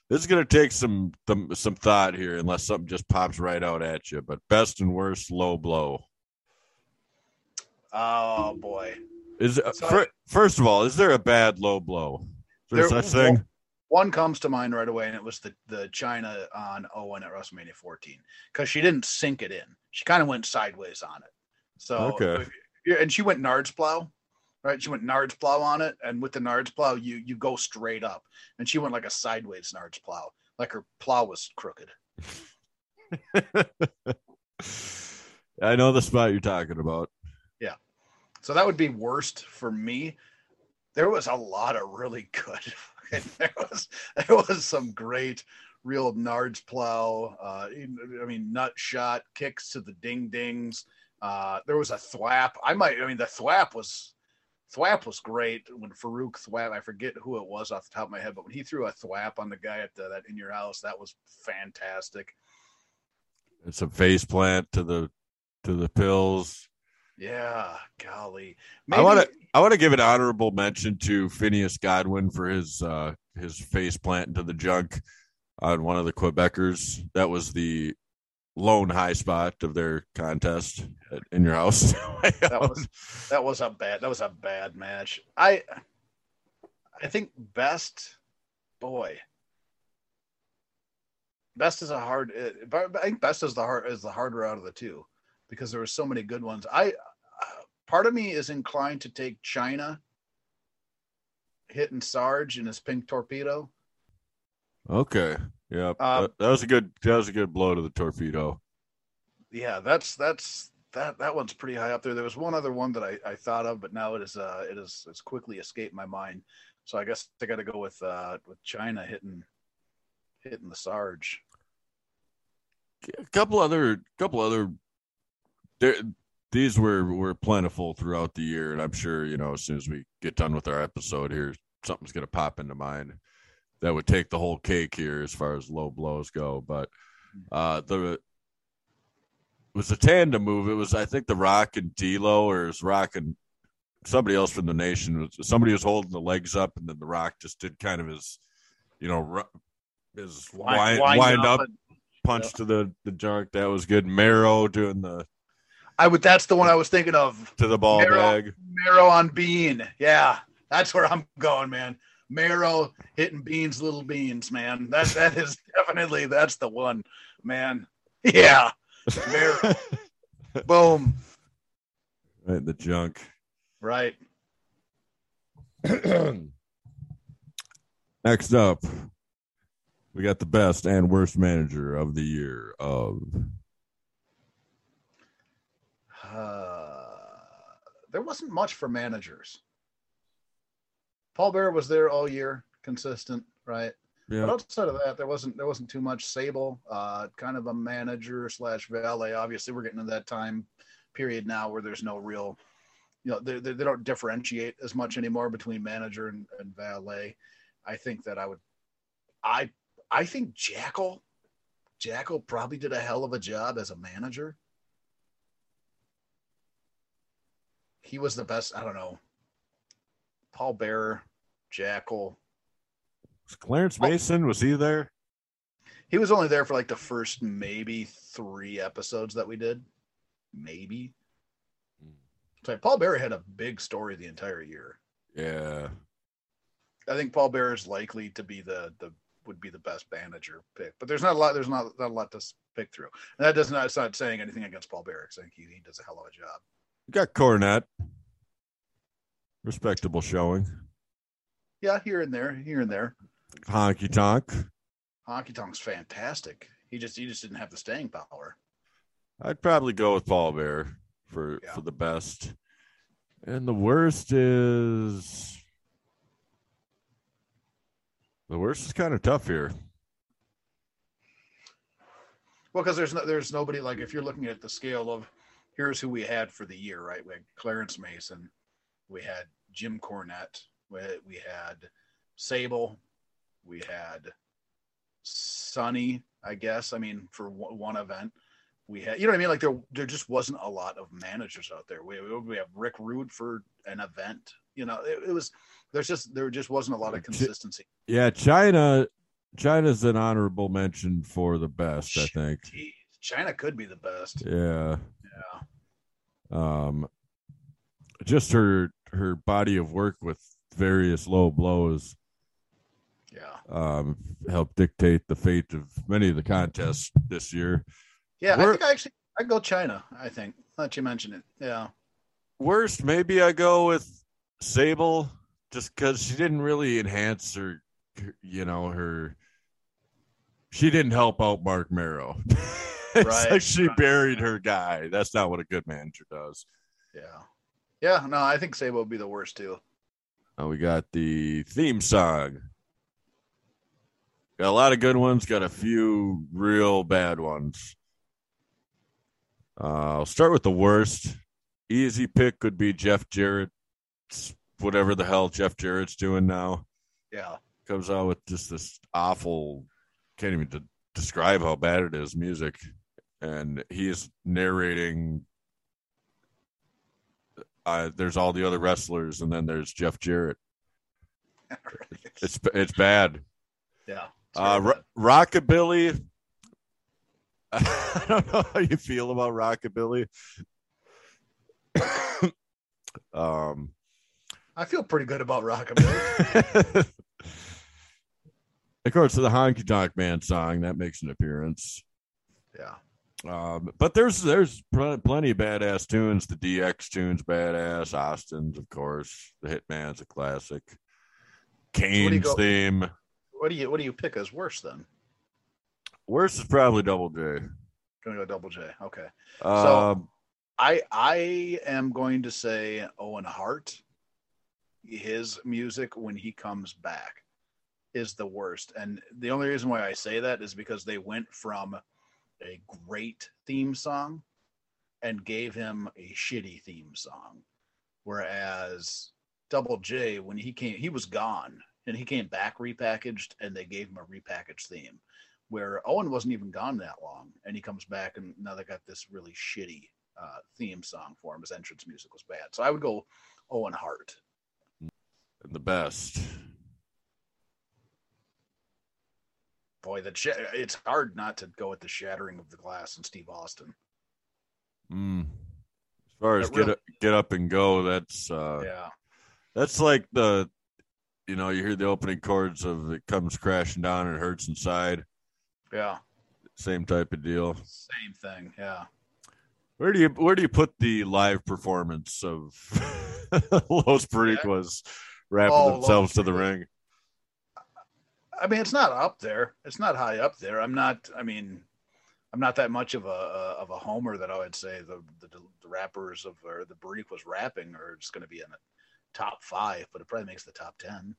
This is going to take some some some thought here, unless something just pops right out at you. But best and worst low blow Oh boy. is uh, So- fir- first of all, is there a bad low blow? Is there, There- such thing? One comes to mind right away, and it was the the Chyna on Owen at WrestleMania 14 because she didn't sink it in. She kind of went sideways on it. So Okay. and she went Nards plow, right? She went Nards plow on it, and with the Nards plow, you you go straight up, and she went like a sideways Nards plow, like her plow was crooked. (laughs) I know the spot you're talking about. Yeah. So that would be worst for me. There was a lot of really good. (laughs) there was there was some great real Nards plow. Uh, I mean, nut shot kicks to the ding dings. Uh, there was a thwap. I might. I mean, the thwap was thwap was great when Faarooq thwap. I forget who it was off the top of my head, but when he threw a thwap on the guy at the, that in your house, that was fantastic. It's a face plant to the to the pills. Yeah, golly. I want to I want to give an honorable mention to Phineas Godwinn for his uh his face plant into the junk on one of the Quebecers. That was the lone high spot of their contest at, in your house. (laughs) That was that was a bad that was a bad match. I I think best boy. Best is a hard. uh, I think best is the hard is the harder out of the two, because there were so many good ones. I part of me is inclined to take Chyna hitting Sarge in his pink torpedo. okay. Yeah, Um, that, that was a good that was a good blow to the torpedo. Yeah, that's that's that that one's pretty high up there. There was one other one that I, I thought of, but now it is uh it is it's quickly escaped my mind. So I guess I got to go with uh with Chyna hitting hitting the Sarge. A couple other couple other there these were were plentiful throughout the year and i'm sure you know as soon as we get done with our episode here something's going to pop into mind that would take the whole cake here as far as low blows go. But uh, the it was a tandem move. It was I think the Rock and D'Lo, or is Rock and somebody else from the nation. Somebody was holding the legs up, and then the Rock just did kind of his, you know, his wind, wind, wind up, up punch yeah. to the the junk. That was good. Mero doing the. I would. That's the one I was thinking of. To the ball Mero, bag. Mero on Bean. Yeah, that's where I'm going, man. Mero hitting Beans, little beans, man. That that is (laughs) definitely that's the one, man. Yeah, Mero. (laughs) Boom. Right, the junk. Right. (clears throat) Next up, we got the best and worst manager of the year of. Uh, there wasn't much for managers. Paul Bearer was there all year, consistent, right? Yeah. But outside of that, there wasn't there wasn't too much. Sable, uh, kind of a manager slash valet. Obviously, we're getting to that time period now where there's no real, you know, they, they, they don't differentiate as much anymore between manager and, and valet. I think that I would, I I think Jackal, Jackal probably did a hell of a job as a manager. He was the best. I don't know. Paul Bearer, Jackal. Was Clarence Mason, was he there? He was only there for like the first maybe three episodes that we did. Maybe. Hmm. So Paul Bearer had a big story the entire year. Yeah. I think Paul Bearer is likely to be the the would be the best manager pick. But there's not a lot. There's not, not a lot to pick through. And that doesn't. It's not saying anything against Paul Barracks. I think he, he does a hell of a job. You got Cornette. Respectable showing. Yeah, here and there, here and there. Honky Tonk. Honky Tonk's fantastic. He just he just didn't have the staying power. I'd probably go with Paul Bearer for yeah. for the best. And the worst is the worst is kind of tough here. Well, because there's no, there's nobody like if you're looking at the scale of here's who we had for the year, right? We had Clarence Mason, we had Jim Cornette, we, we had Sable, we had Sunny, I guess. I mean, for one event, we had you know what I mean. Like there there just wasn't a lot of managers out there. We we have Rick Rude for an event. You know, it, it was there's just there just wasn't a lot of consistency. Yeah, Chyna, Chyna's an honorable mention for the best, I think. Chyna could be the best. Yeah. Yeah. Um just her her body of work with various low blows yeah um helped dictate the fate of many of the contests this year yeah We're, i think i actually i go chyna i think let you mention it yeah worst maybe i go with sable just because she didn't really enhance her, you know, her. She didn't help out Marc Mero. (laughs) (laughs) right, like she right. buried her guy. That's not what a good manager does. Yeah. Yeah, no, I think Sable would be the worst too. Oh, we got the theme song. Got a lot of good ones, got a few real bad ones. Uh, I'll start with the worst. Easy pick could be Jeff Jarrett's whatever the hell Jeff Jarrett's doing now. Yeah. Comes out with just this awful, can't even de- describe how bad it is music. And he's narrating. Uh, there's all the other wrestlers, and then there's Jeff Jarrett. (laughs) it's it's bad. Yeah. Uh, rockabilly. (laughs) I don't know how you feel about rockabilly. (coughs) um, I feel pretty good about rockabilly. (laughs) of course, the Honky Tonk Man song that makes an appearance. Yeah. Um, but there's there's pl- plenty of badass tunes. The DX tunes, badass. Austin's, of course. The Hitman's a classic. Kane's so theme. What do you what do you pick as worse then? Worst is probably Double J. Gonna go Double J. Okay. Um, so I I am going to say Owen Hart his music when he comes back is the worst. And the only reason why I say that is because they went from a great theme song and gave him a shitty theme song. Whereas Double J, when he came, he was gone. and he came back repackaged, and they gave him a repackaged theme. Where Owen wasn't even gone that long, and he comes back, and now they got this really shitty uh, theme song for him. His entrance music was bad, so I would go Owen Hart. And the best. Boy, that sh- it's hard not to go with the shattering of the glass and Steve Austin. Mm. As far as get up, get up and go, that's uh, Yeah, that's like the, you know, you hear the opening chords of "It Comes Crashing Down and It Hurts Inside." yeah, Same type of deal. same thing. Yeah. Where do you where do you put the live performance of (laughs) Los Boricuas rapping Oh, themselves Los to the ring? I mean, it's not up there. It's not high up there. I'm not. I mean, I'm not that much of a, of a homer that I would say the the, the rappers of or the Boricuas rapping are just going to be in the top five, but it probably makes the top ten.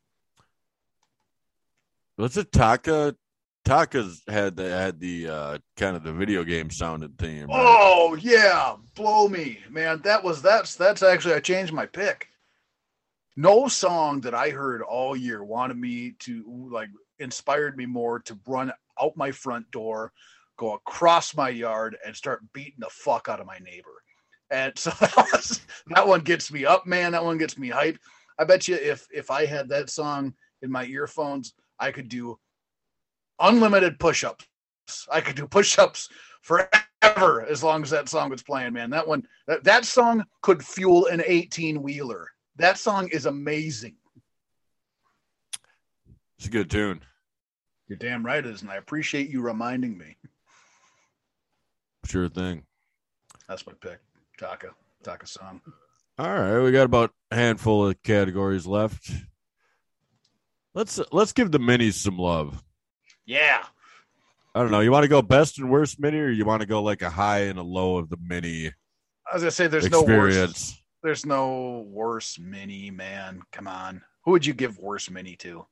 Was it Taka? Taka's had the had the uh, kind of the video game sounded theme. right? Oh yeah, blow me, man. That was that's that's actually I changed my pick. No song that I heard all year wanted me to like inspired me more to run out my front door, go across my yard, and start beating the fuck out of my neighbor. And (laughs) so that one gets me up, man. That one gets me hyped. I bet you if if I had that song in my earphones, I could do unlimited push-ups. I could do push-ups forever as long as that song was playing, man. That one, that, that song could fuel an 18 wheeler. That song is amazing. It's a good tune. You're damn right it is, and I appreciate you reminding me. Sure thing. That's my pick. Taka. Taka song. All right, we got about a handful of categories left. Let's let's give the minis some love. Yeah. I don't know. You want to go best and worst mini, or you want to go like a high and a low of the mini I was gonna say there's no worse. There's no worse mini, man. Come on. Who would you give worse mini to?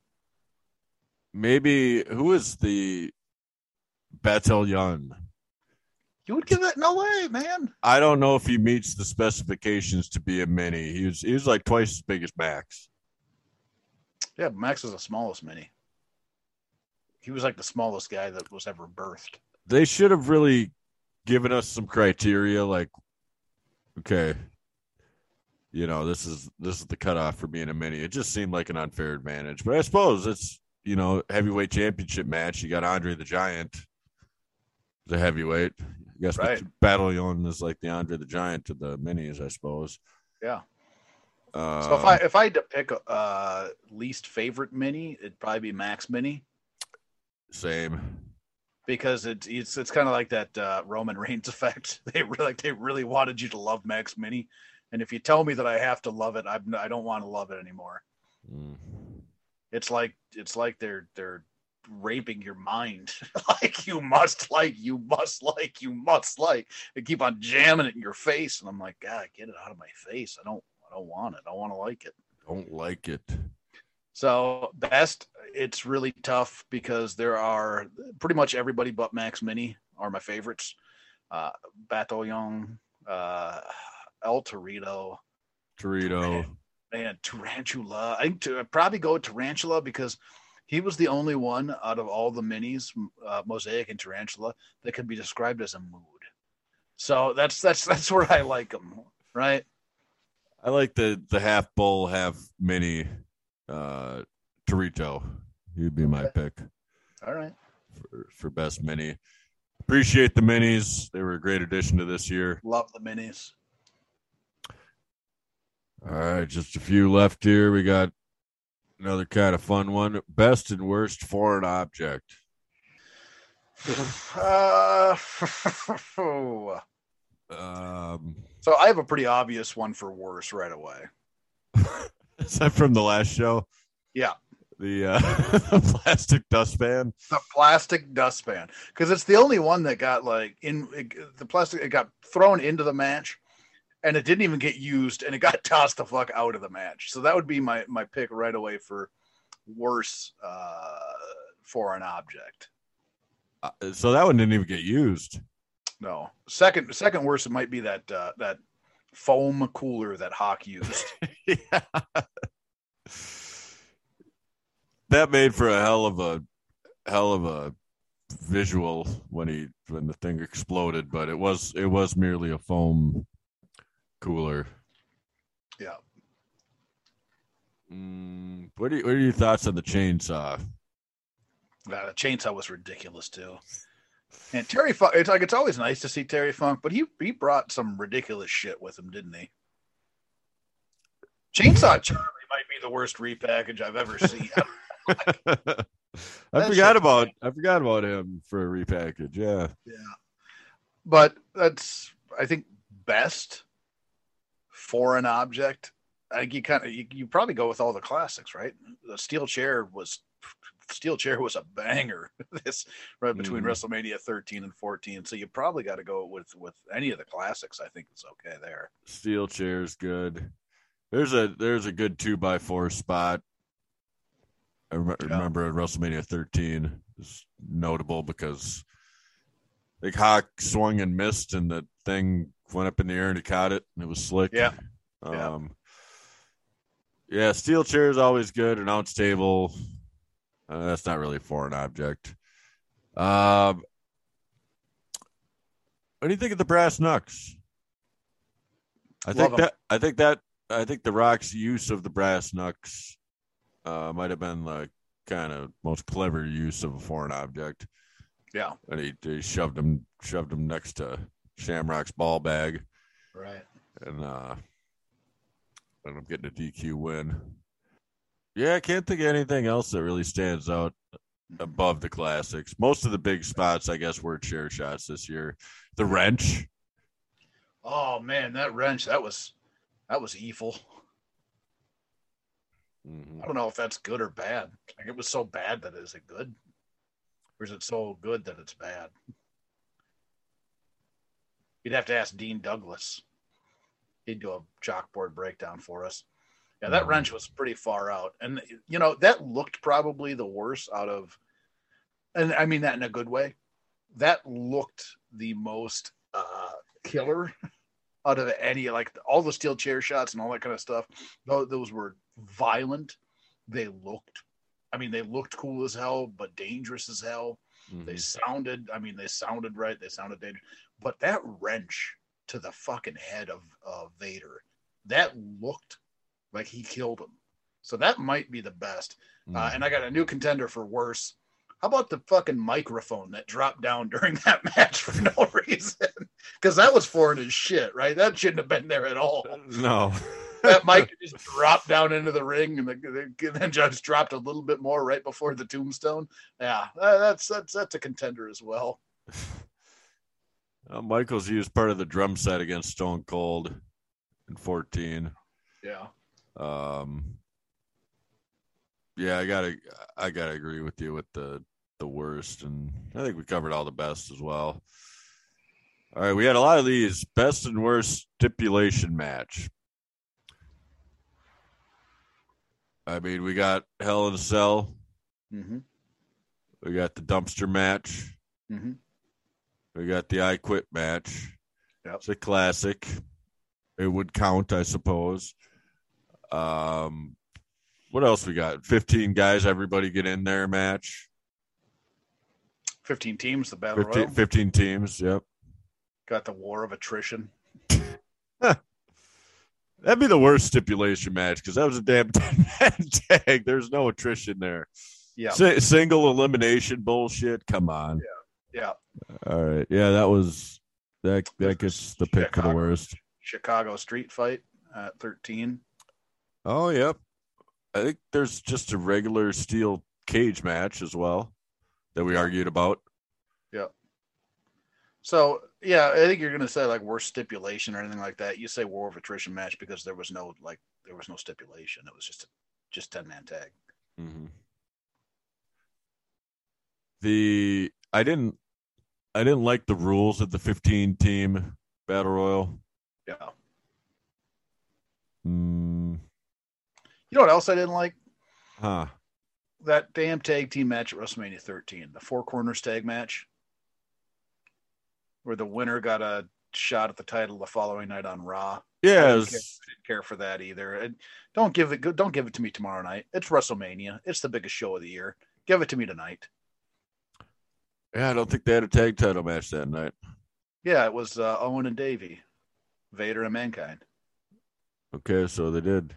Maybe who is the Battalion? You would give that no way, man. I don't know if he meets the specifications to be a mini. He was he was like twice as big as Max. Yeah, Max is the smallest mini. He was like the smallest guy that was ever birthed. They should have really given us some criteria, like, okay, you know, this is this is the cutoff for being a mini. It just seemed like an unfair advantage, but I suppose it's you know heavyweight championship match. You got Andre the Giant, the heavyweight. I guess Right. Battalion is like the Andre the Giant to the minis, I suppose. Yeah. Uh, So if I if I had to pick a uh, least favorite mini, it'd probably be Max Mini same. because it's it's it's kind of like that uh, Roman Reigns (laughs) effect. They really like they really wanted you to love Max Mini, and if you tell me that I have to love it, I'm, I don't want to love it anymore. Mm. It's like it's like they're they're raping your mind. (laughs) like you must like, you must like, you must like. They keep on jamming it in your face, and I'm like, God, get it out of my face. I don't I don't want it. I want to like it. Don't like it. So best, it's really tough because there are pretty much everybody but Max Mini are my favorites. Uh, Battalion, uh, El Torito, Torito. And Tarantula. I think to, I'd probably go with Tarantula because he was the only one out of all the minis, uh, Mosaic and Tarantula, that could be described as a mood. So that's that's that's where I like him, right? I like the the half bull, half mini uh Torito. He'd be my pick All right. for, for best mini. Appreciate the minis. They were a great addition to this year. Love the minis. All right, just a few left here. We got another kind of fun one. Best and worst foreign object. (sighs) Uh, Um so I have a pretty obvious one for worse right away. (laughs) is that from the last show? Yeah. The uh (laughs) the plastic dustpan. The plastic dustpan, because it's the only one that got like in it, the plastic. It got thrown into the match, and it didn't even get used, and it got (laughs) tossed the fuck out of the match. So that would be my my pick right away for worse uh, foreign object. Uh, so that one didn't even get used. No, second second worst it might be that uh, that foam cooler that Hawk used. (laughs) yeah. that made for a hell of a hell of a visual when he when the thing exploded, but it was it was merely a foam cooler. Yeah. Mm, what are you, what are your thoughts on the chainsaw? Uh, the chainsaw was ridiculous too. And Terry Funk, it's like it's always nice to see Terry Funk, but he he brought some ridiculous shit with him, didn't he? Chainsaw (laughs) Charlie might be the worst repackage I've ever seen. (laughs) (laughs) I forgot about I forgot about him for a repackage. Yeah. yeah, but that's I think best for an object. I think you kind of you, you probably go with all the classics, right? The steel chair was steel chair was a banger. (laughs) this right between Mhm. WrestleMania 13 and 14, so you probably got to go with with any of the classics. I think it's okay there. Steel chair's good. There's a there's a good two by four spot. I rem- Yeah. remember at WrestleMania 13 is notable because like Hawk swung and missed, and the thing went up in the air and he caught it, and it was slick. Yeah. Yeah. Um, yeah, steel chair is always good. Announce table, uh, that's not really a foreign object. Um, what do you think of the brass knucks? I Love think 'em. that I think that I think the Rock's use of the brass knucks uh, might have been the kind of most clever use of a foreign object. Yeah, And he, he shoved him shoved him next to Shamrock's ball bag, right. and uh, ended up getting a DQ win. Yeah, I can't think of anything else that really stands out above the classics. Most of the big spots, I guess, were chair shots this year. The wrench, Oh man, that wrench that was that was evil. Mhm. I don't know if that's good or bad. Like it was so bad that is it good, or is it so good that it's bad? You'd have to ask Dean Douglas. He'd do a chalkboard breakdown for us. Yeah, that Mhm. wrench was pretty far out, and you know that looked probably the worst out of, and I mean that in a good way. That looked the most uh, killer (laughs) out of any like all the steel chair shots and all that kind of stuff. Tho- Those were violent. They looked, I mean, they looked cool as hell, but dangerous as hell. They Mhm. sounded, I mean, they sounded right. They sounded dangerous. But that wrench to the fucking head of, of Vader, that looked like he killed him. So that might be the best. Uh, Mhm. and I got a new contender for worse. How about the fucking microphone that dropped down (laughs) during that match for no (laughs) reason? Because that was foreign as shit, right? That shouldn't have been there at all. no. That mic just dropped down into the ring, and, the, the, then just dropped a little bit more right before the tombstone. Yeah, that's that's that's a contender as well. (laughs) Uh, Michaels used part of the drum set against Stone Cold in 14. Yeah, Um, yeah, I gotta, I gotta agree with you with the the worst, and I think we covered all the best as well. All right, we had a lot of these best and worst stipulation match. I mean, we got Hell in a Cell, mm-hmm. we got the dumpster match, Mm-hmm. we got the I Quit match. Yep. It's a classic. It would count, I suppose. Um, what else we got? Fifteen guys, everybody get in there match. fifteen teams, the battle 15, royal. 15 teams. Yep. Got the war of attrition. (laughs) That'd be the worst stipulation match because that was a damn (laughs) 10 man tag. There's no attrition there. Yeah, Si- single elimination bullshit. Come on. yeah. Yeah. All right. Yeah, that was that. That gets the pick for the worst. Chicago street fight at thirteen. Oh, yep. I think there's just a regular steel cage match as well that we argued about. Yeah. So yeah, I think you're gonna say like worst stipulation or anything like that. You say war of attrition match because there was no like there was no stipulation. It was just a, just ten man tag. Mm-hmm. The I didn't I didn't like the rules of the 15 team battle royal. Yeah. Mm, You know what else I didn't like? huh. That damn tag team match at WrestleMania 13, the four corners tag match, where the winner got a shot at the title the following night on Raw. Yeah, I didn't, care, I didn't care for that either. And don't give it. Don't give it to me tomorrow night. It's WrestleMania. It's the biggest show of the year. Give it to me tonight. yeah. I don't think they had a tag title match that night. Yeah, it was uh, Owen and Davey, Vader and Mankind. Okay, so they did.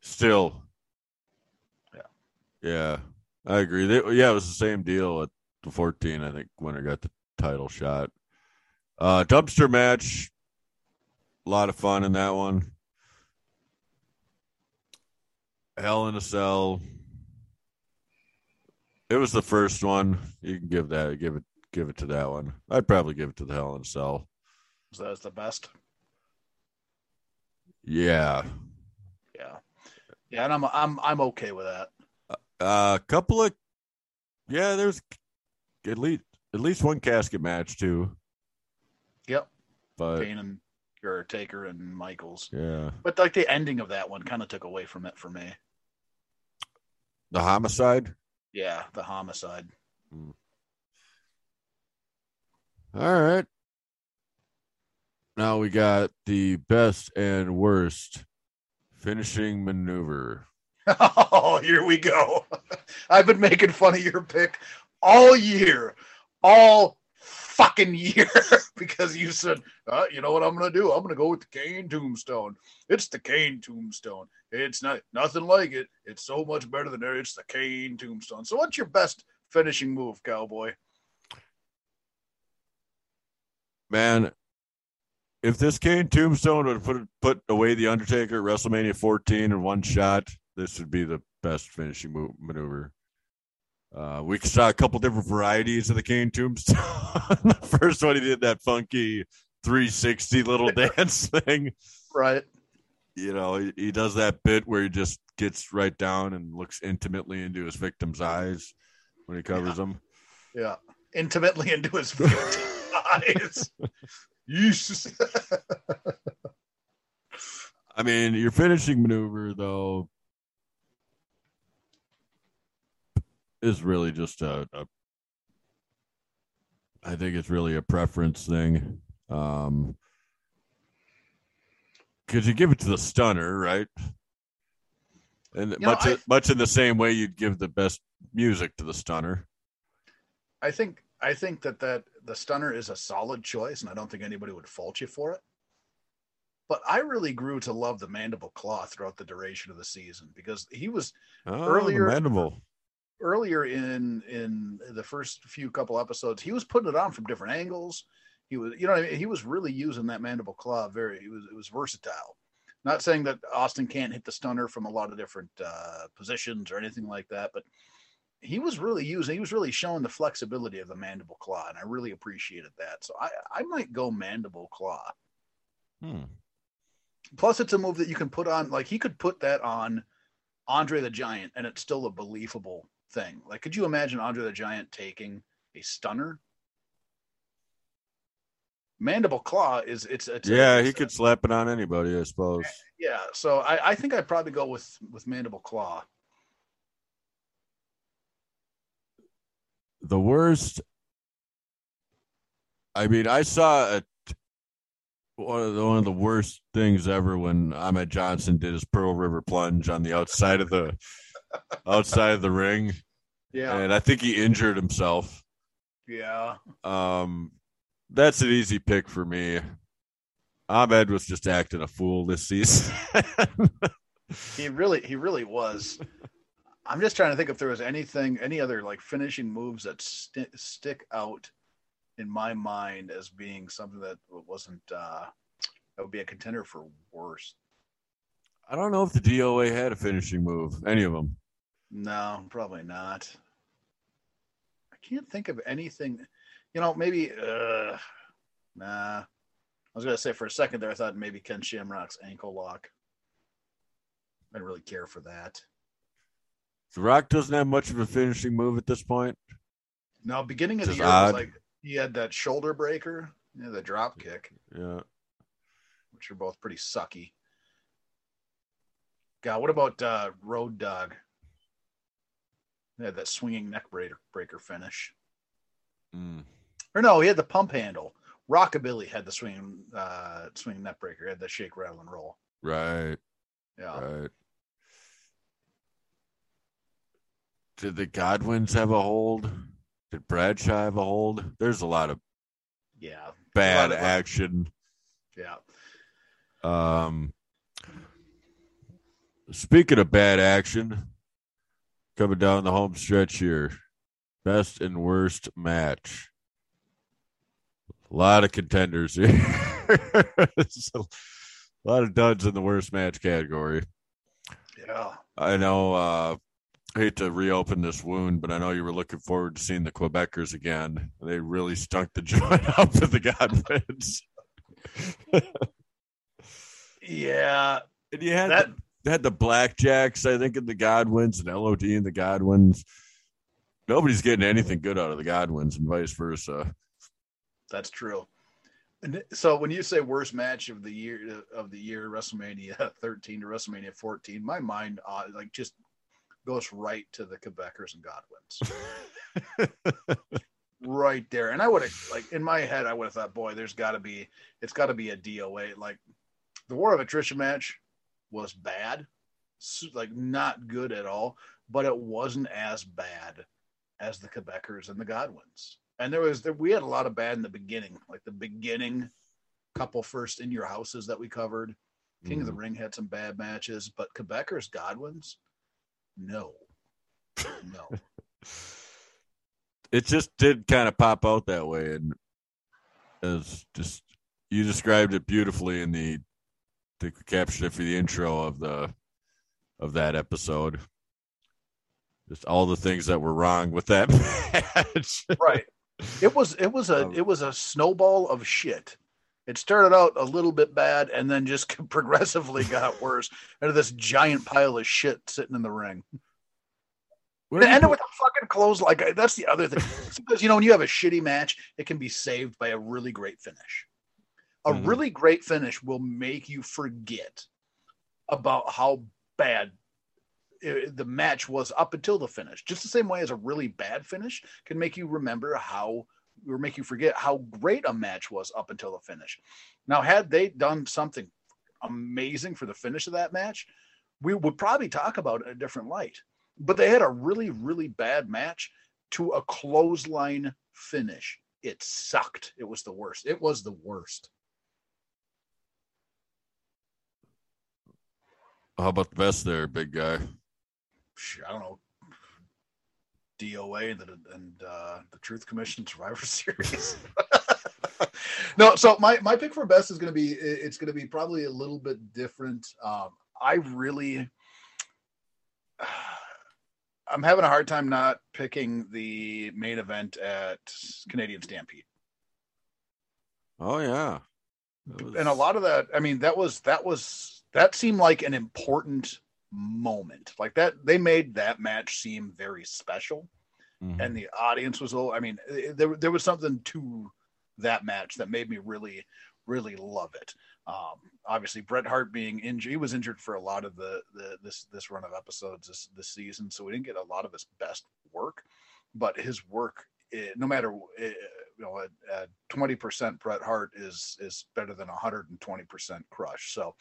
Still. Yeah. Yeah, I agree. They, yeah, it was the same deal at the 14. I think Winter got the title shot. Uh, dumpster match. A lot of fun in that one. Hell in a Cell. It was the first one. You can give that, give it, give it to that one. I'd probably give it to the Hell in a Cell. So that's the best. Yeah, Yeah, yeah, and I'm I'm I'm okay with that. A uh, couple of yeah, there's at least at least one casket match too. But Kane and or Taker and Michaels. yeah, But like the ending of that one kind of took away from it for me. the homicide. Yeah, the homicide. Hmm. All right. Now we got the best and worst finishing maneuver. (laughs) Oh, here we go. (laughs) I've been making fun of your pick all year, all fucking year, (laughs) because you said, uh, you know what I'm gonna do? I'm gonna go with the Kane Tombstone. It's the Kane Tombstone. It's not nothing like it. It's so much better than there. It's the Kane Tombstone. So, what's your best finishing move, Cowboy? Man, if this Kane Tombstone would put put away the Undertaker at WrestleMania 14 in one shot, this would be the best finishing move, maneuver. Uh, we saw a couple different varieties of the Kane Tombstone. (laughs) the first one, he did that funky 360 little dance (laughs) thing. Right. You know, he, he does that bit where he just gets right down and looks intimately into his victim's eyes when he covers them. Yeah. Intimately into his victim's (laughs) eyes. Yeesh. I mean, your finishing maneuver though is really just a, a I think it's really a preference thing. Um because you give it to the stunner, right? And know, much I- much in the same way you'd give the best music to the stunner. I think I think that that the stunner is a solid choice, and I don't think anybody would fault you for it. But I really grew to love the mandible claw throughout the duration of the season because he was Oh, Earlier- mandible. Earlier in in the first few couple episodes, he was putting it on from different angles. He was, you know, what I mean? he was really using that mandible claw very. It was it was versatile. Not saying that Austin can't hit the stunner from a lot of different uh, positions or anything like that, but he was really using. He was really showing the flexibility of the mandible claw, and I really appreciated that. So I I might go mandible claw. Hmm. Plus, it's a move that you can put on. Like he could put that on Andre the Giant, and it's still a believable thing. Like, could you imagine Andre the Giant taking a stunner? Mandible claw is it's, it's Yeah, it's he could slap it on anybody, I suppose. yeah. So I, I think I'd probably go with with mandible claw. the worst i mean i saw a, one of the one of the worst things ever when ahmed johnson did his pearl river plunge on the outside of the outside of the ring Yeah, and i think he injured himself yeah. um that's an easy pick for me ahmed was just acting a fool this season He really he really was. I'm just trying to think if there was anything, any other like finishing moves that sti stick out in my mind as being something that wasn't uh that would be a contender for worst. I don't know if the doa had a finishing move any of them No, probably not. I can't think of anything. You know, maybe. uh Nah. I was gonna say for a second there, I thought maybe Ken Shamrock's ankle lock. I didn't really care for that. the rock doesn't have much of a finishing move at this point No, beginning of the year was like he had that shoulder breaker, yeah, the drop kick, yeah which are both pretty sucky. God, what about uh Road Dog? Yeah, that swinging neck breaker breaker finish. Mm. Or no, he had the pump handle Rockabilly had the swing, uh, swing neck breaker, He had the shake, rattle, and roll. Right. Yeah. Right. Did the Godwinns have a hold? Did Bradshaw have a hold? There's a lot of Yeah. bad lot of- action. Yeah. Um, speaking of bad action, coming down the home stretch here, best and worst match. A lot of contenders here. (laughs) A lot of duds in the worst match category. Yeah. I know. Uh, I hate to reopen this wound, but I know you were looking forward to seeing the Quebecers again. They really stunk the (laughs) joint up with the Godwinns. Yeah. And you had That- the, they had the Blackjacks, I think, and the Godwinns, and LOD and the Godwinns. Nobody's getting anything good out of the Godwinns, and vice versa. That's true. And so when you say worst match of the year of the year, WrestleMania (laughs) 13 to WrestleMania 14, my mind uh, like just goes right to the Quebecers and Godwinns. (laughs) right there. And I would have like in my head, I would have thought, boy, there's gotta be it's gotta be a DOA. Like the War of Attrition match was bad, like not good at all, but it wasn't as bad as the Quebecers and the Godwinns. And there was there, we had a lot of bad in the beginning, like the beginning couple first in your houses that we covered. King of the mm. Ring had some bad matches, but Quebecers Godwins, no, no. (laughs) It just did kind of pop out that way, and as just you described it beautifully in the the caption it for the intro of the of that episode. Just all the things that were wrong with that (laughs) match. right. It was it was a Um, it was a snowball of shit. It started out a little bit bad and then just (laughs) progressively got worse into this giant pile of shit sitting in the ring. Where It ended with a fucking close. Like that's the other thing. Because you know when you have a shitty match, it can be saved by a really great finish. A Mhm. really great finish will make you forget about how bad uh, the match was up until the finish. Just the same way as a really bad finish can make you remember how or make you forget how great a match was up until the finish. Now, had they done something amazing for the finish of that match, we would probably talk about it in a different light. But they had a really, really bad match to a clothesline finish. It sucked. It was the worst. It was the worst. How about the best there, big guy? I don't know. DOA and the and uh, the Truth Commission Survivor (laughs) Series. no, so my my pick for best is going to be it's going to be probably a little bit different. Um, I really, (sighs) I'm having a hard time not picking the main event at Canadian Stampede. Oh yeah, was- and a lot of that i mean that was that was that seemed like an important moment. Like that they made that match seem very special. Mhm. and the audience was all i mean eh, there, there was something to that match that made me really really love it. Um obviously bret hart being injured he was injured for a lot of the, the this this run of episodes this this season so we didn't get a lot of his best work. But his work eh, no matter eh, you know at, 20% bret hart is is better than 120% crush. So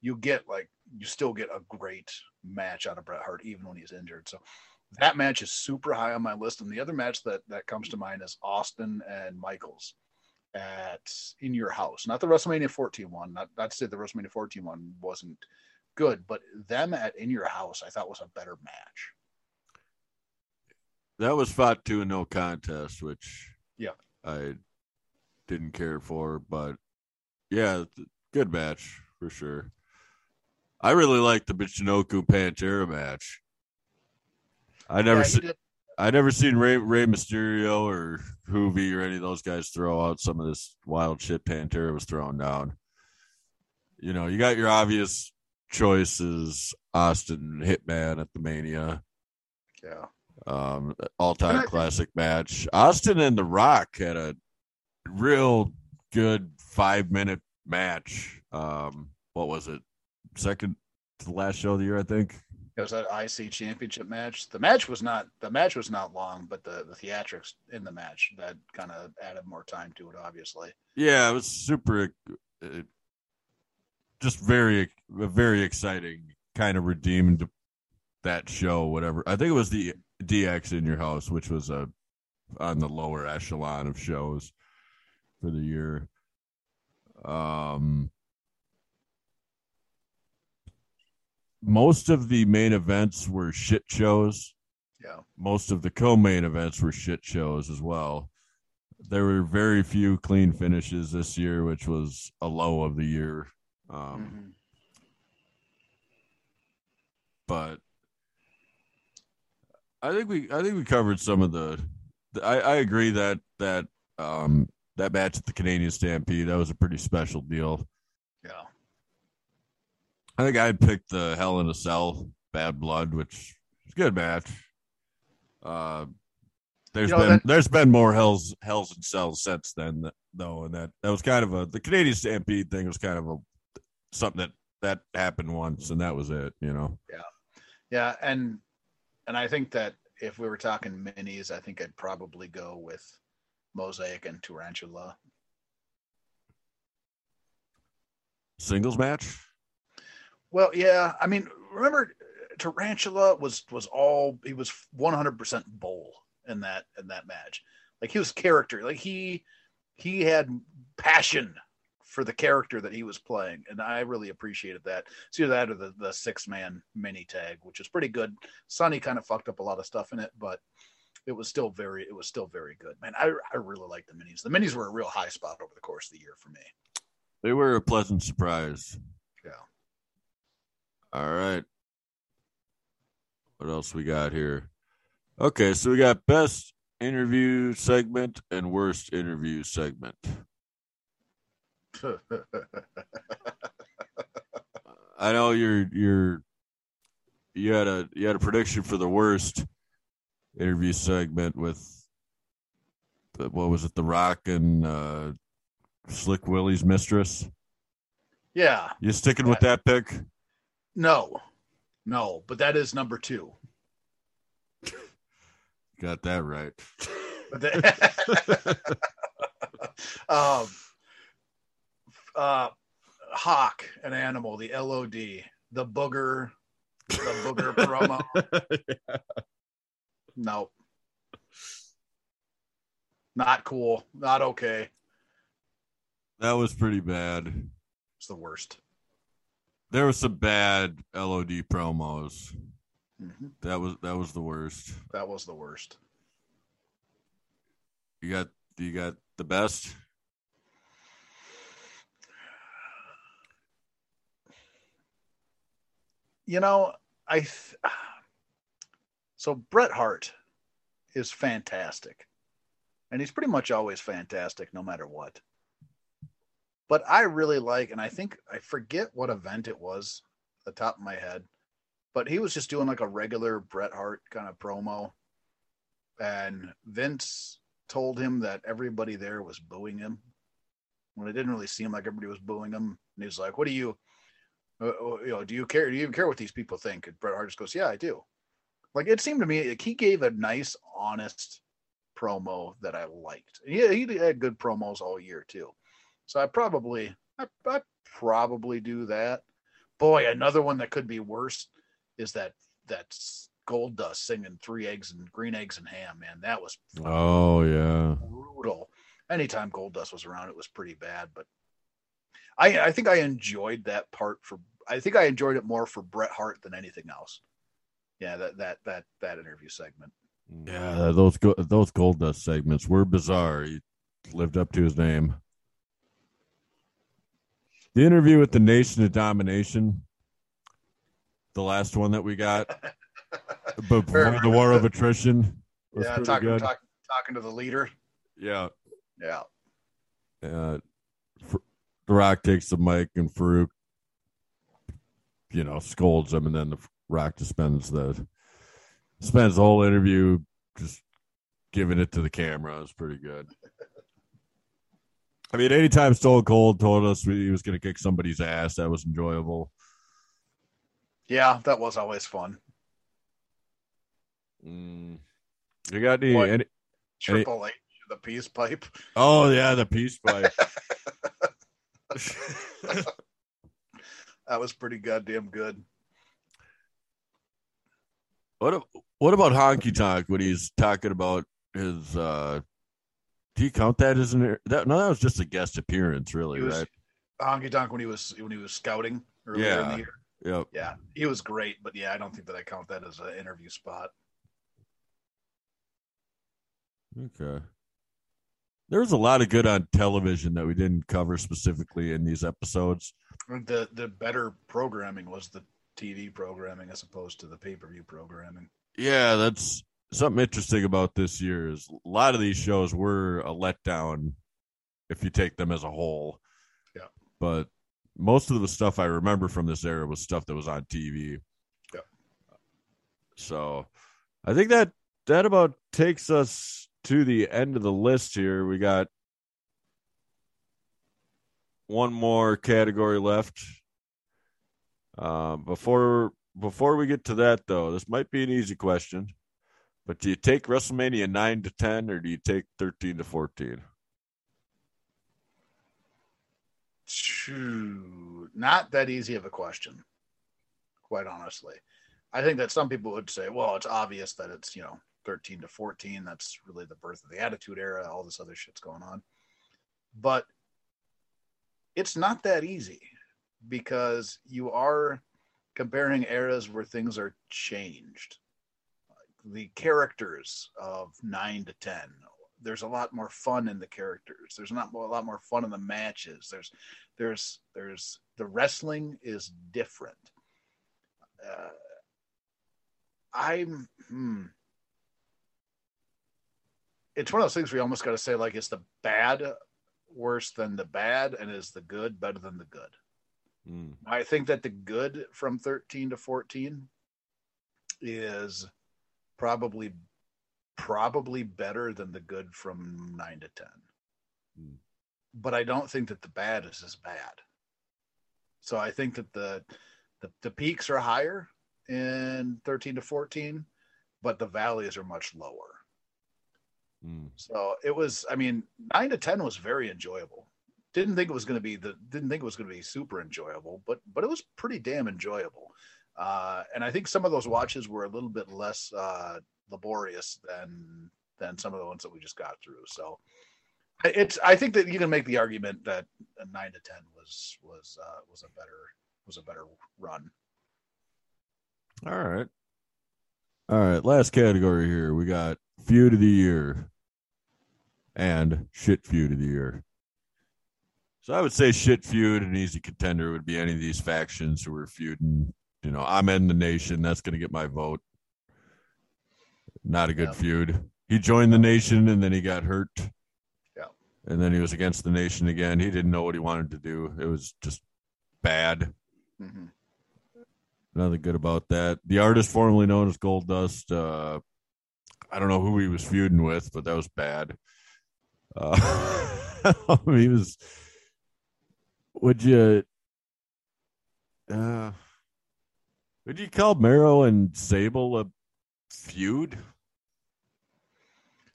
you get like you still get a great match out of bret hart even when he's injured. So that match is super high on my list. And the other match that that comes to mind is austin and michaels at in your house. Not the wrestlemania 14 one. Not, not to say the wrestlemania 14 one wasn't good but them at in your house i thought was a better match. That was fought to a no contest, which Yeah. I didn't care for, but yeah, good match for sure. I really liked the Michinoku Pantera match. I never Yeah, I never seen Ray Rey Mysterio or Juvi or any of those guys throw out some of this wild shit Pantera was throwing down. You know, you got your obvious choices: Austin Hitman at the Mania, yeah um, all-time classic match. Austin and The Rock had a real good five-minute match. Um, what was it? Second to the last show of the year, I think. It was an IC championship match. The match was not the match was not long, but the, the theatrics in the match that kind of added more time to it, obviously. Yeah, it was super, uh, just very, very exciting. Kind of redeemed that show, whatever. I think it was the DX in your house, which was a on the lower echelon of shows for the year. Um, most of the main events were shit shows. Yeah. Most of the co-main events were shit shows as well. There were very few clean finishes this year, which was a low of the year. Um, Mhm. But I think we I think we covered some of the. the- I, I agree that that um, that match at the Canadian Stampede that was a pretty special deal. Yeah. I think I'd pick the Hell in a Cell Bad Blood, which is a good match. Uh, there's You know, been that- there's been more Hells Hells and Cells since then though, and that that was kind of a the Canadian Stampede thing was kind of a something that that happened once and that was it, you know. Yeah, yeah, and and I think that if we were talking minis, I think I'd probably go with Mosaic and Tarantula. Singles match. Well, yeah, I mean, remember Tarantula was was all he was 100% bowl in that in that match. Like he was character, like he he had passion for the character that he was playing, and I really appreciated that. See that or the the six man mini tag, which is pretty good. Sonny kind of fucked up a lot of stuff in it, but it was still very it was still very good. Man, I I really like the minis. The minis were a real high spot over the course of the year for me. They were a pleasant surprise. Yeah. All right. What else we got here? Okay, so we got best interview segment and worst interview segment. (laughs) I know you're you're you had a you had a prediction for the worst interview segment with the, what was it, The Rock and uh, Slick Willie's mistress. yeah. You sticking with that pick? No, no, but that is number two. Got that right. (laughs) Um, uh, hawk, an animal, the LOD, the booger, the booger (laughs) promo. No, not cool. Not okay. That was pretty bad. It's the worst. There was some bad LOD promos. Mhm. That was that was the worst. That was the worst. You got you got the best. You know, I. Th- (sighs) so Bret Hart is fantastic, and he's pretty much always fantastic, no matter what. But I really like, and I think I forget what event it was, the top of my head, but he was just doing like a regular Bret Hart kind of promo, and Vince told him that everybody there was booing him when it didn't really seem like everybody was booing him, and he was like, "What do you?" Uh, uh, you know, do you care? Do you even care what these people think? And Bret Hart just goes, "Yeah, I do." Like it seemed to me, like he gave a nice, honest promo that I liked. Yeah, he had good promos all year too. So I probably, I, I probably do that. Boy, another one that could be worse is that that Goldust singing three eggs and green eggs and ham. Man, that was Oh yeah. brutal. Anytime Goldust was around, it was pretty bad. But I, I think I enjoyed that part for. I think I enjoyed it more for Bret Hart than anything else. Yeah, that that that that interview segment. Yeah, those go- those Goldust segments were bizarre. He lived up to his name. The interview with the Nation of Domination, the last one that we got (laughs) before the War of Attrition, was yeah, pretty talking good. talk, talking to the leader. Yeah, Yeah, uh, F- The Rock takes the mic and Faarooq, you know, scolds him, and then the Rock just spends the spends the whole interview just giving it to the camera. It's pretty good. I mean, anytime Stone Cold told us he was going to kick somebody's ass, that was enjoyable. yeah, that was always fun. Mm. You got any, What? any? Triple H, the peace pipe. Oh yeah, the peace pipe. (laughs) (laughs) That was pretty goddamn good. what? What about Honky Tonk when he's talking about his? uh Do you count that as an? That no, that was just a guest appearance, really, was right? Honky Tonk when he was when he was scouting earlier in Yeah. the year. Yep. Yeah, he was great, but yeah, I don't think that I count that as an interview spot. Okay. There was a lot of good on television that we didn't cover specifically in these episodes. The the better programming was the TV programming as opposed to the pay per view programming. Yeah, that's something interesting about this year is a lot of these shows were a letdown if you take them as a whole. Yeah. But most of the stuff I remember from this era was stuff that was on TV. Yeah. So I think that that about takes us to the end of the list here. We got one more category left. Um, before before we get to that, though, this might be an easy question, but do you take WrestleMania nine to ten, or do you take thirteen to fourteen? Not that easy of a question, quite honestly. I think that some people would say, well, it's obvious that it's, you know, 13 to 14. That's really the birth of the Attitude Era. All this other shit's going on. But it's not that easy because you are comparing eras where things are changed. The characters of 9 to 10, there's a lot more fun in the characters. There's not a lot more fun in the matches. There's there's there's the wrestling is different. Uh, I'm hmm. It's one of those things we almost got to say like, is the bad worse than the bad, and is the good better than the good? Mm. I think that the good from 13 to 14 is probably probably better than the good from 9 to 10. Hmm. But I don't think that the bad is as bad. So I think that the the, the peaks are higher in 13 to 14, but the valleys are much lower. Mm. So it was, I mean, nine to ten was very enjoyable. Didn't think it was going to be the, didn't think it was going to be super enjoyable, but but it was pretty damn enjoyable. Uh, and I think some of those watches were a little bit less uh, laborious than than some of the ones that we just got through. So I- it's, I think that you can make the argument that a nine to ten was was uh, was a better was a better run. All right. All right. Last category here. We got feud of the year and shit feud of the year. So I would say shit feud, an easy contender would be any of these factions who are feuding. You know, Ahmed the nation. That's going to get my vote. Not a good Yeah. feud. He joined the nation and then he got hurt. Yeah. And then he was against the nation again. He didn't know what he wanted to do. It was just bad. hmm Nothing good about that. The artist formerly known as Goldust. Uh, I don't know who he was feuding with, but that was bad. Uh, (laughs) he was. Would you? Uh, would you call Mero and Sable a feud?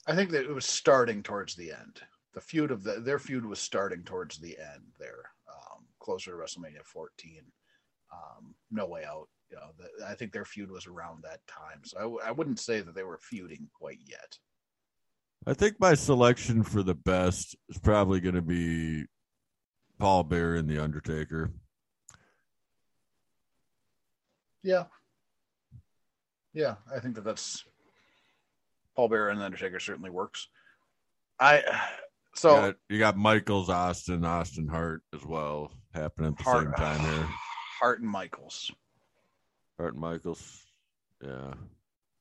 I think that it was starting towards the end. The feud of the their feud was starting towards the end there, um, closer to WrestleMania 14. Um, no way out. You know, the, I think their feud was around that time, so I, w- I wouldn't say that they were feuding quite yet. I think my selection for the best is probably going to be Paul Bearer and The Undertaker. Yeah, yeah, I think that that's Paul Bearer and the Undertaker certainly works. I so you, got, you got Michaels, Austin, Austin Hart as well happening at the Hart, same time here. Hart and Michaels. And Michaels. Yeah.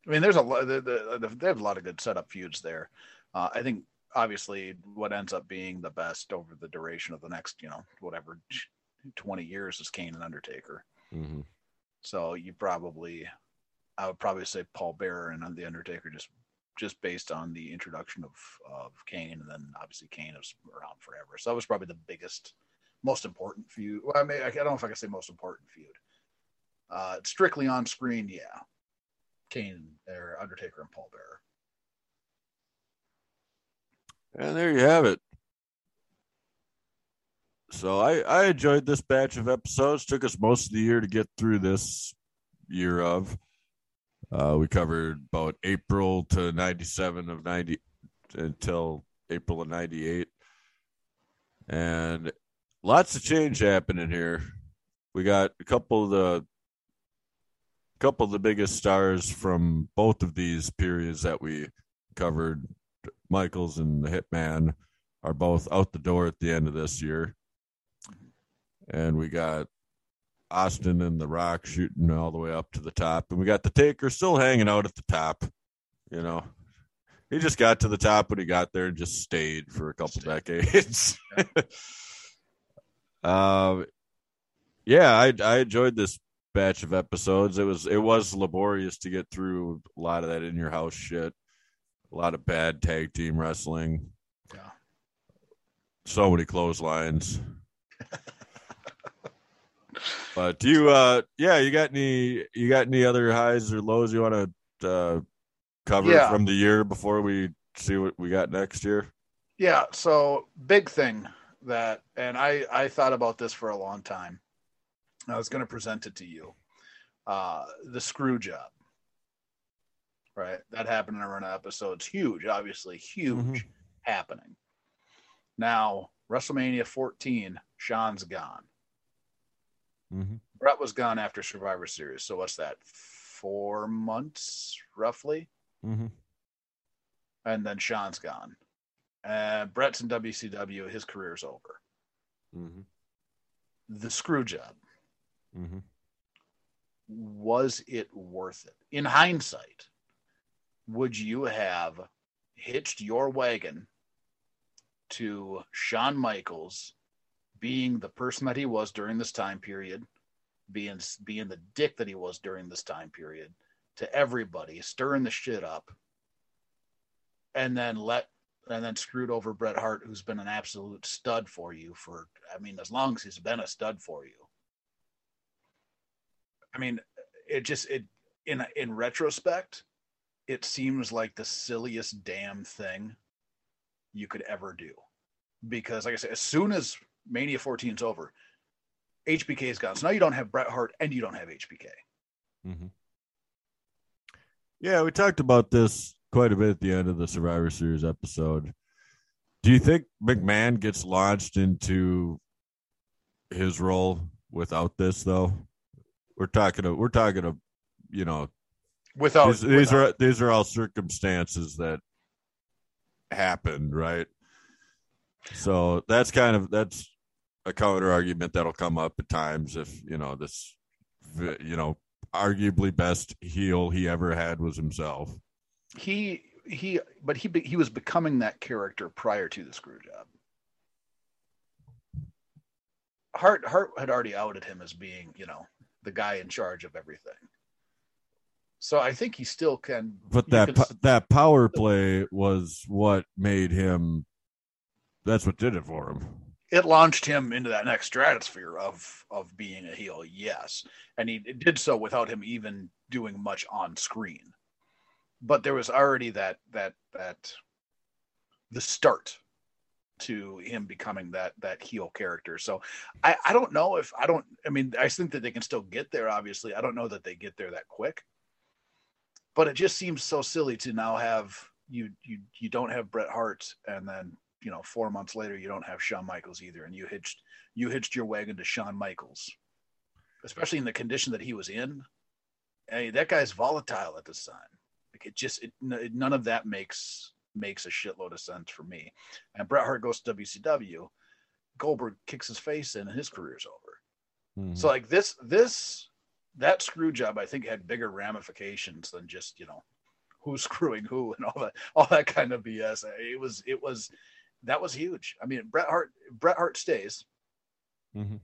I mean, there's a lot. The, the, the, they have a lot of good setup feuds there. Uh, I think obviously what ends up being the best over the duration of the next, you know, whatever, twenty years is Kane and Undertaker. hmm So you probably, I would probably say Paul Bearer and the Undertaker just just based on the introduction of of Kane, and then obviously Kane is around forever. So that was probably the biggest, most important feud. Well, I mean, I don't know if I can say most important feud. Uh, strictly on screen, yeah. Kane or Undertaker and Paul Bearer. And there you have it. So I, I enjoyed this batch of episodes. Took us most of the year to get through this year of. Uh, we covered about April to 97 of 90 until April of 98. And lots of change happening here. We got a couple of the couple of the biggest stars from both of these periods that we covered Michaels and the Hitman are both out the door at the end of this year. And we got Austin and The Rock shooting all the way up to the top. And we got the Taker still hanging out at the top. You know, he just got to the top when he got there and just stayed for a couple decades. (laughs) um, (laughs) yeah, I I enjoyed this batch of episodes. It was it was laborious to get through a lot of that in your house shit a lot of bad tag team wrestling. Yeah. So many clotheslines. (laughs) but do you uh yeah, you got any you got any other highs or lows you want to uh cover Yeah. from the year before we see what we got next year? Yeah, so big thing that and I I thought about this for a long time. I was going to present it to you. Uh the screw job. Right? That happened in a run of episodes. Huge, obviously huge Mhm. happening. Now, WrestleMania 14, Shawn's gone. Mm-hmm. Bret was gone after Survivor Series. So what's that? 4 months roughly? Mm-hmm. And then Shawn's gone. Uh, Bret's in WCW. His career's over. Mm-hmm. The screw job. Mm-hmm. was it worth it? In hindsight, would you have hitched your wagon to Shawn Michaels being the person that he was during this time period, being being the dick that he was during this time period to everybody, stirring the shit up, and then let and then screwed over Bret Hart, who's been an absolute stud for you for I mean, as long as he's been a stud for you. I mean, it just it in in retrospect, it seems like the silliest damn thing you could ever do. Because like I said, as soon as Mania 14 is over, HBK is gone. So now you don't have Bret Hart and you don't have HBK. Mm-hmm. Yeah, we talked about this quite a bit at the end of the Survivor Series episode. Do you think McMahon gets launched into his role without this, though? We're talking. Of, we're talking of, you know, Without, these, these without- are these are all circumstances that happened, right? So that's kind of that's a counter argument that'll come up at times if you know this, you know, arguably best heel he ever had was himself. he he but he he was becoming that character prior to the screw job. Hart Hart had already outed him as being, you know, the guy in charge of everything. So I think he still can. But that could- po- that power play was what made him. That's what did it for him. it launched him into that next stratosphere of of being a heel, yes, and he did so without him even doing much on screen. But there was already that that that the start to him becoming that that heel character. So I I don't know if I don't I mean I think that they can still get there. Obviously, I don't know that they get there that quick. But it just seems so silly to now have you you you don't have Bret Hart and then you know four months later you don't have Shawn Michaels either, and you hitched you hitched your wagon to Shawn Michaels, especially in the condition that he was in. Hey, that guy's volatile at this time. Like it just it, none of that makes makes a shitload of sense for me. And Bret Hart goes to WCW, Goldberg kicks his face in, and his career's over. Mhm. So like this this that screw job I think had bigger ramifications than just you know who's (laughs) screwing who and all that all that kind of BS. It was it was that was huge. I mean Bret Hart Bret Hart stays. Mhm.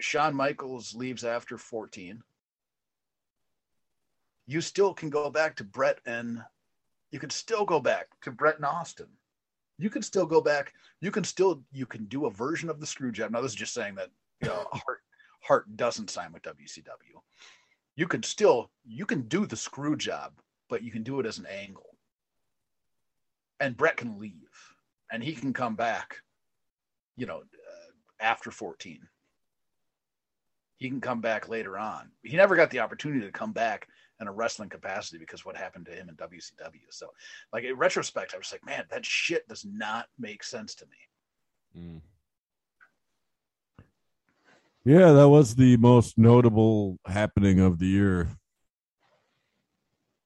Shawn Michaels leaves after 14. You still can go back to Bret and you can still go back to Bret and Austin. You can still go back. You can still you can do a version of the screw job. Now this is just saying that you know (laughs) Hart Hart doesn't sign with WCW. you can still you can do the screw job, but you can do it as an angle. And Bret can leave, and he can come back. You know, uh, after 14, he can come back later on. He never got the opportunity to come back in a wrestling capacity because what happened to him in WCW. So, like in retrospect, I was like, man, that shit does not make sense to me. Mm. Yeah, that was the most notable happening of the year.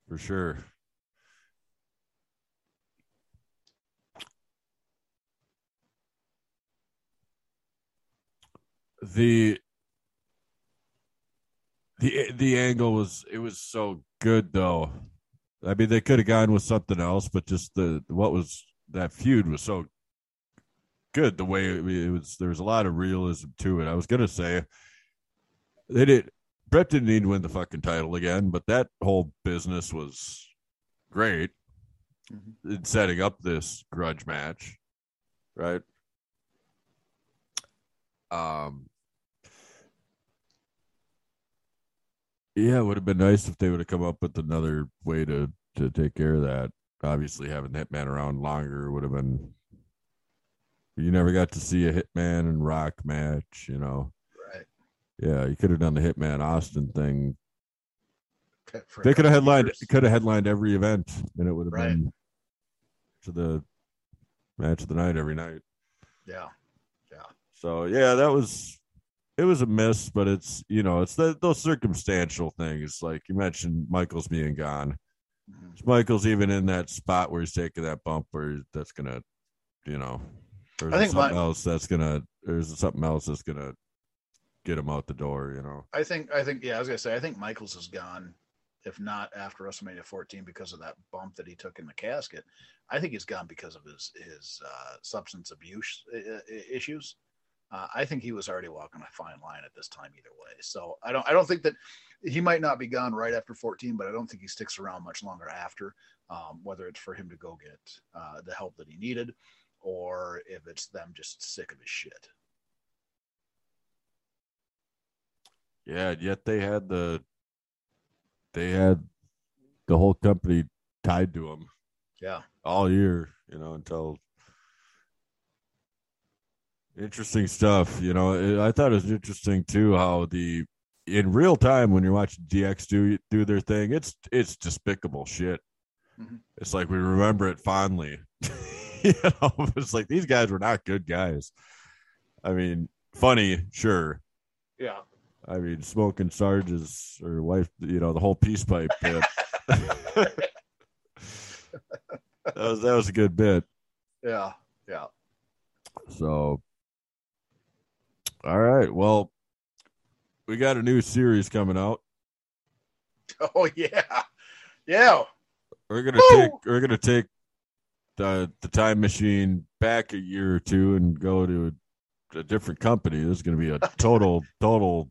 For sure. The the the angle was it was so good though. I mean, they could have gone with something else, but just the what was that feud was so good. The way it, it was, there was a lot of realism to it. I was gonna say they did. Bret didn't need to win the fucking title again, but that whole business was great mm-hmm. in setting up this grudge match, right? Um, Yeah, it would have been nice if they would have come up with another way to to take care of that. Obviously, having Hitman around longer would have been. You never got to see a Hitman and Rock match, you know. Right. Yeah, you could have done the Hitman Austin thing. they could have headlined. Could have headlined every event, and it would have right. been to the match of the night every night. Yeah, yeah. So yeah, that was it was a miss, but it's you know it's the, those circumstantial things. Like you mentioned, Michaels being gone. Mm-hmm. Michaels even in that spot where he's taking that bump, where that's gonna, you know, or I think something my, else that's gonna, there's something else that's gonna get him out the door. You know, I think, I think, yeah, I was gonna say, I think Michaels is gone. If not after WrestleMania 14 because of that bump that he took in the casket, I think he's gone because of his his uh, substance abuse uh, issues. Uh, I think he was already walking a fine line at this time either way. So I don't I don't think that he might not be gone right after 14, but I don't think he sticks around much longer after. Um, whether it's for him to go get uh, the help that he needed, or if it's them just sick of his shit. Yeah, yet they had the they had the whole company tied to him. Yeah, all year, you know, until Interesting stuff. You know, I thought it was interesting too how the in real time when you're watching DX do do their thing, it's it's despicable shit. Mm-hmm. It's like we remember it fondly. (laughs) you know, (laughs) it's like these guys were not good guys. I mean, funny, sure. Yeah. I mean, smoking Sarge's or wife, you know, the whole peace pipe bit. (laughs) that was that was a good bit. Yeah, yeah. So all right. Well, we got a new series coming out. (laughs) Oh yeah, yeah. We're gonna Woo! take we're gonna take the the time machine back a year or two and go to a, a different company. This is gonna be a (laughs) total total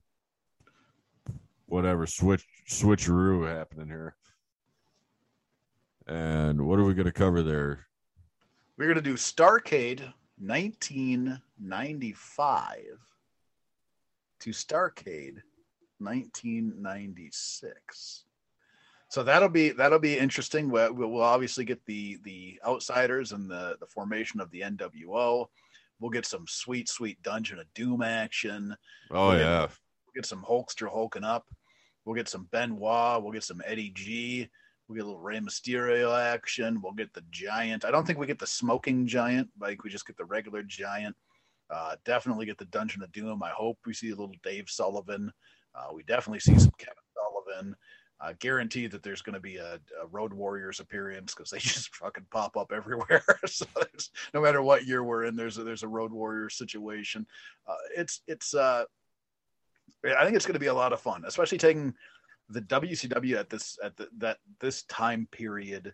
whatever switch switcheroo happening here. And what are we gonna cover there? We're gonna do Starcade 1995 to Starcade 1996. So that'll be that'll be interesting. We'll, we'll obviously get the the outsiders and the the formation of the NWO. We'll get some sweet sweet Dungeon of Doom action. Oh we'll yeah. Get, we'll get some Hulkster hulking up. We'll get some Benoit. We'll get some Eddie G. We'll get a little Rey Mysterio action. We'll get the Giant. I don't think we get the Smoking Giant. Think we just get the regular Giant. Uh, definitely get the Dungeon of Doom. I hope we see a little Dave Sullivan. Uh, we definitely see some Kevin Sullivan. Uh, guarantee that there's going to be a, a, Road Warriors appearance because they (laughs) just fucking pop up everywhere. (laughs) so no matter what year we're in, there's a, there's a Road Warriors situation. Uh, it's it's uh, I think it's going to be a lot of fun, especially taking the WCW at this at the, that this time period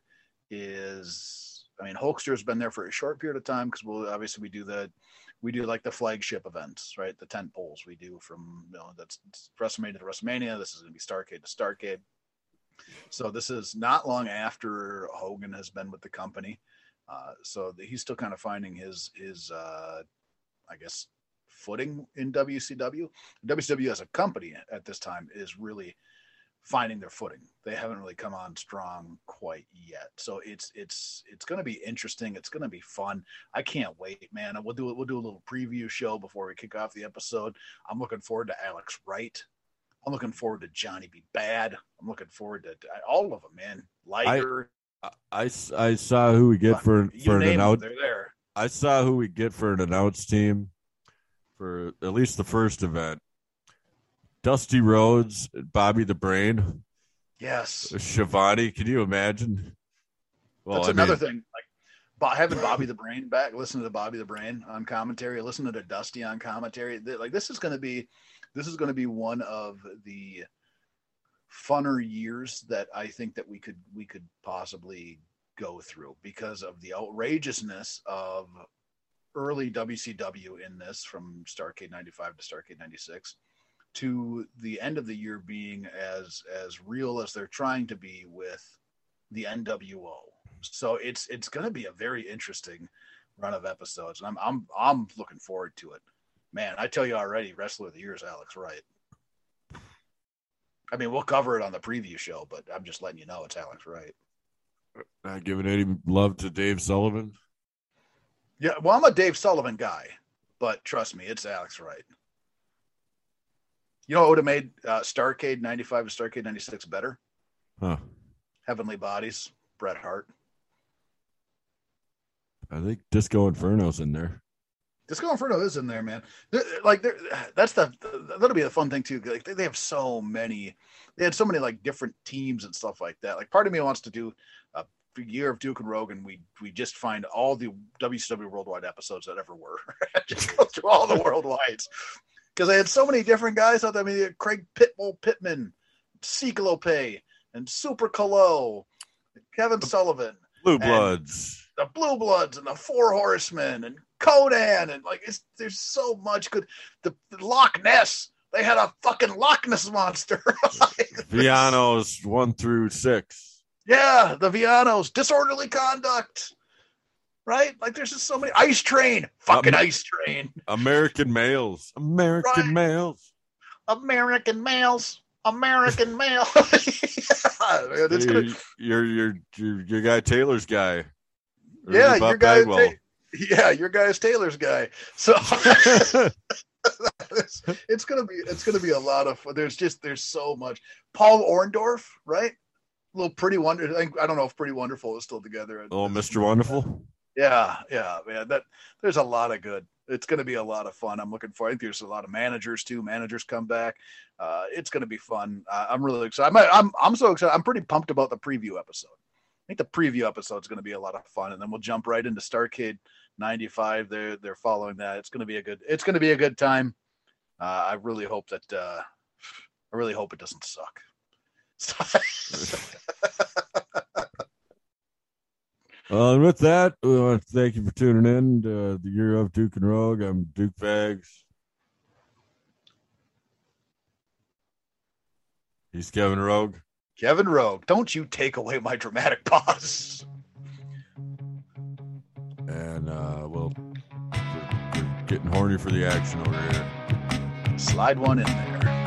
is. I mean, Hulkster's been there for a short period of time because we'll obviously we do the we do like the flagship events, right? The tent poles we do from you know that's WrestleMania to WrestleMania. This is going to be Starcade to Starcade. So this is not long after Hogan has been with the company. Uh, so the, he's still kind of finding his his uh, I guess footing in WCW. WCW as a company at this time is really finding their footing. They haven't really come on strong quite yet. So it's it's it's going to be interesting. It's going to be fun. I can't wait, man. We'll do we'll do a little preview show before we kick off the episode. I'm looking forward to Alex Wright. I'm looking forward to Johnny B. Bad. I'm looking forward to, to all of them, man. Liger. I, I, I saw who we get for you for an announce. they're there. I saw who we get for an announced team for at least the first event. Dusty Rhodes, Bobby the Brain, Yes. Schiavone. Can you imagine? Well, That's I another mean, thing. Like having Bobby the Brain back, listen to Bobby the Brain on commentary, listen to Dusty on commentary. Like this is going to be, this is going to be one of the funner years that I think that we could we could possibly go through because of the outrageousness of early WCW in this from Starcade 95 to Starcade 96 to the end of the year being as as real as they're trying to be with the NWO. So it's it's going to be a very interesting run of episodes, and I'm I'm I'm looking forward to it. Man, I tell you already, wrestler of the year is Alex Wright. I mean, we'll cover it on the preview show, but I'm just letting you know it's Alex Wright. not giving any love to Dave Sullivan. Yeah, well, I'm a Dave Sullivan guy, but trust me, it's Alex Wright. You know what would have made uh, Starcade 95 and Starcade 96 better? Huh. Heavenly Bodies, Bret Hart. I think Disco Inferno's in there. Disco Inferno is in there, man. They're- Like they're, that's the that'll be the fun thing too. Like they, they have so many, they had so many like different teams and stuff like that. Like part of me wants to do a year of Duke and Rogan. We we just find all the WCW Worldwide episodes that ever were. (laughs) just go through all the worldwides because they had so many different guys out there. I mean, Craig Pitbull Pittman, Cyclope, and Super Calo, Kevin Sullivan Blue Bloods. the Blue Bloods and the Four Horsemen and Konnan and like it's there's so much good. The, the Loch Ness, they had a fucking Loch Ness monster. (laughs) Villanos one through six. yeah, the Villanos, disorderly conduct. Right? Like there's just so many Ice Train, fucking Ice Train, American males. American Right. males. American males, American male. (laughs) yeah, man, it's gonna, Your, your your your guy Taylor's guy. Yeah, your guy, Bagwell. yeah, your guy's Taylor's guy. So it's, (laughs) it's gonna be it's gonna be a lot of fun. There's just there's so much. Paul Orndorff, right? little pretty wonder. I, I don't know if Pretty Wonderful is still together. oh, Mr. Wonderful. Yeah, yeah, man. That there's a lot of good. It's going to be a lot of fun. I'm looking for. I think there's a lot of managers too. Managers come back. Uh, it's going to be fun. Uh, I'm really excited. I'm, I'm I'm so excited. I'm pretty pumped about the preview episode. I think the preview episode is going to be a lot of fun, and then we'll jump right into Starcade '95. They're they're following that. It's going to be a good. It's going to be a good time. Uh, I really hope that. Uh, I really hope it doesn't suck. (laughs) (laughs) Uh, and with that, we want to thank you for tuning in to the year of Duke and Rogue. I'm Duke Bags. He's Kevin Rogue. Kevin Rogue, don't you take away my dramatic pause. And uh, well, we're, we're getting horny for the action over here. Slide one in there.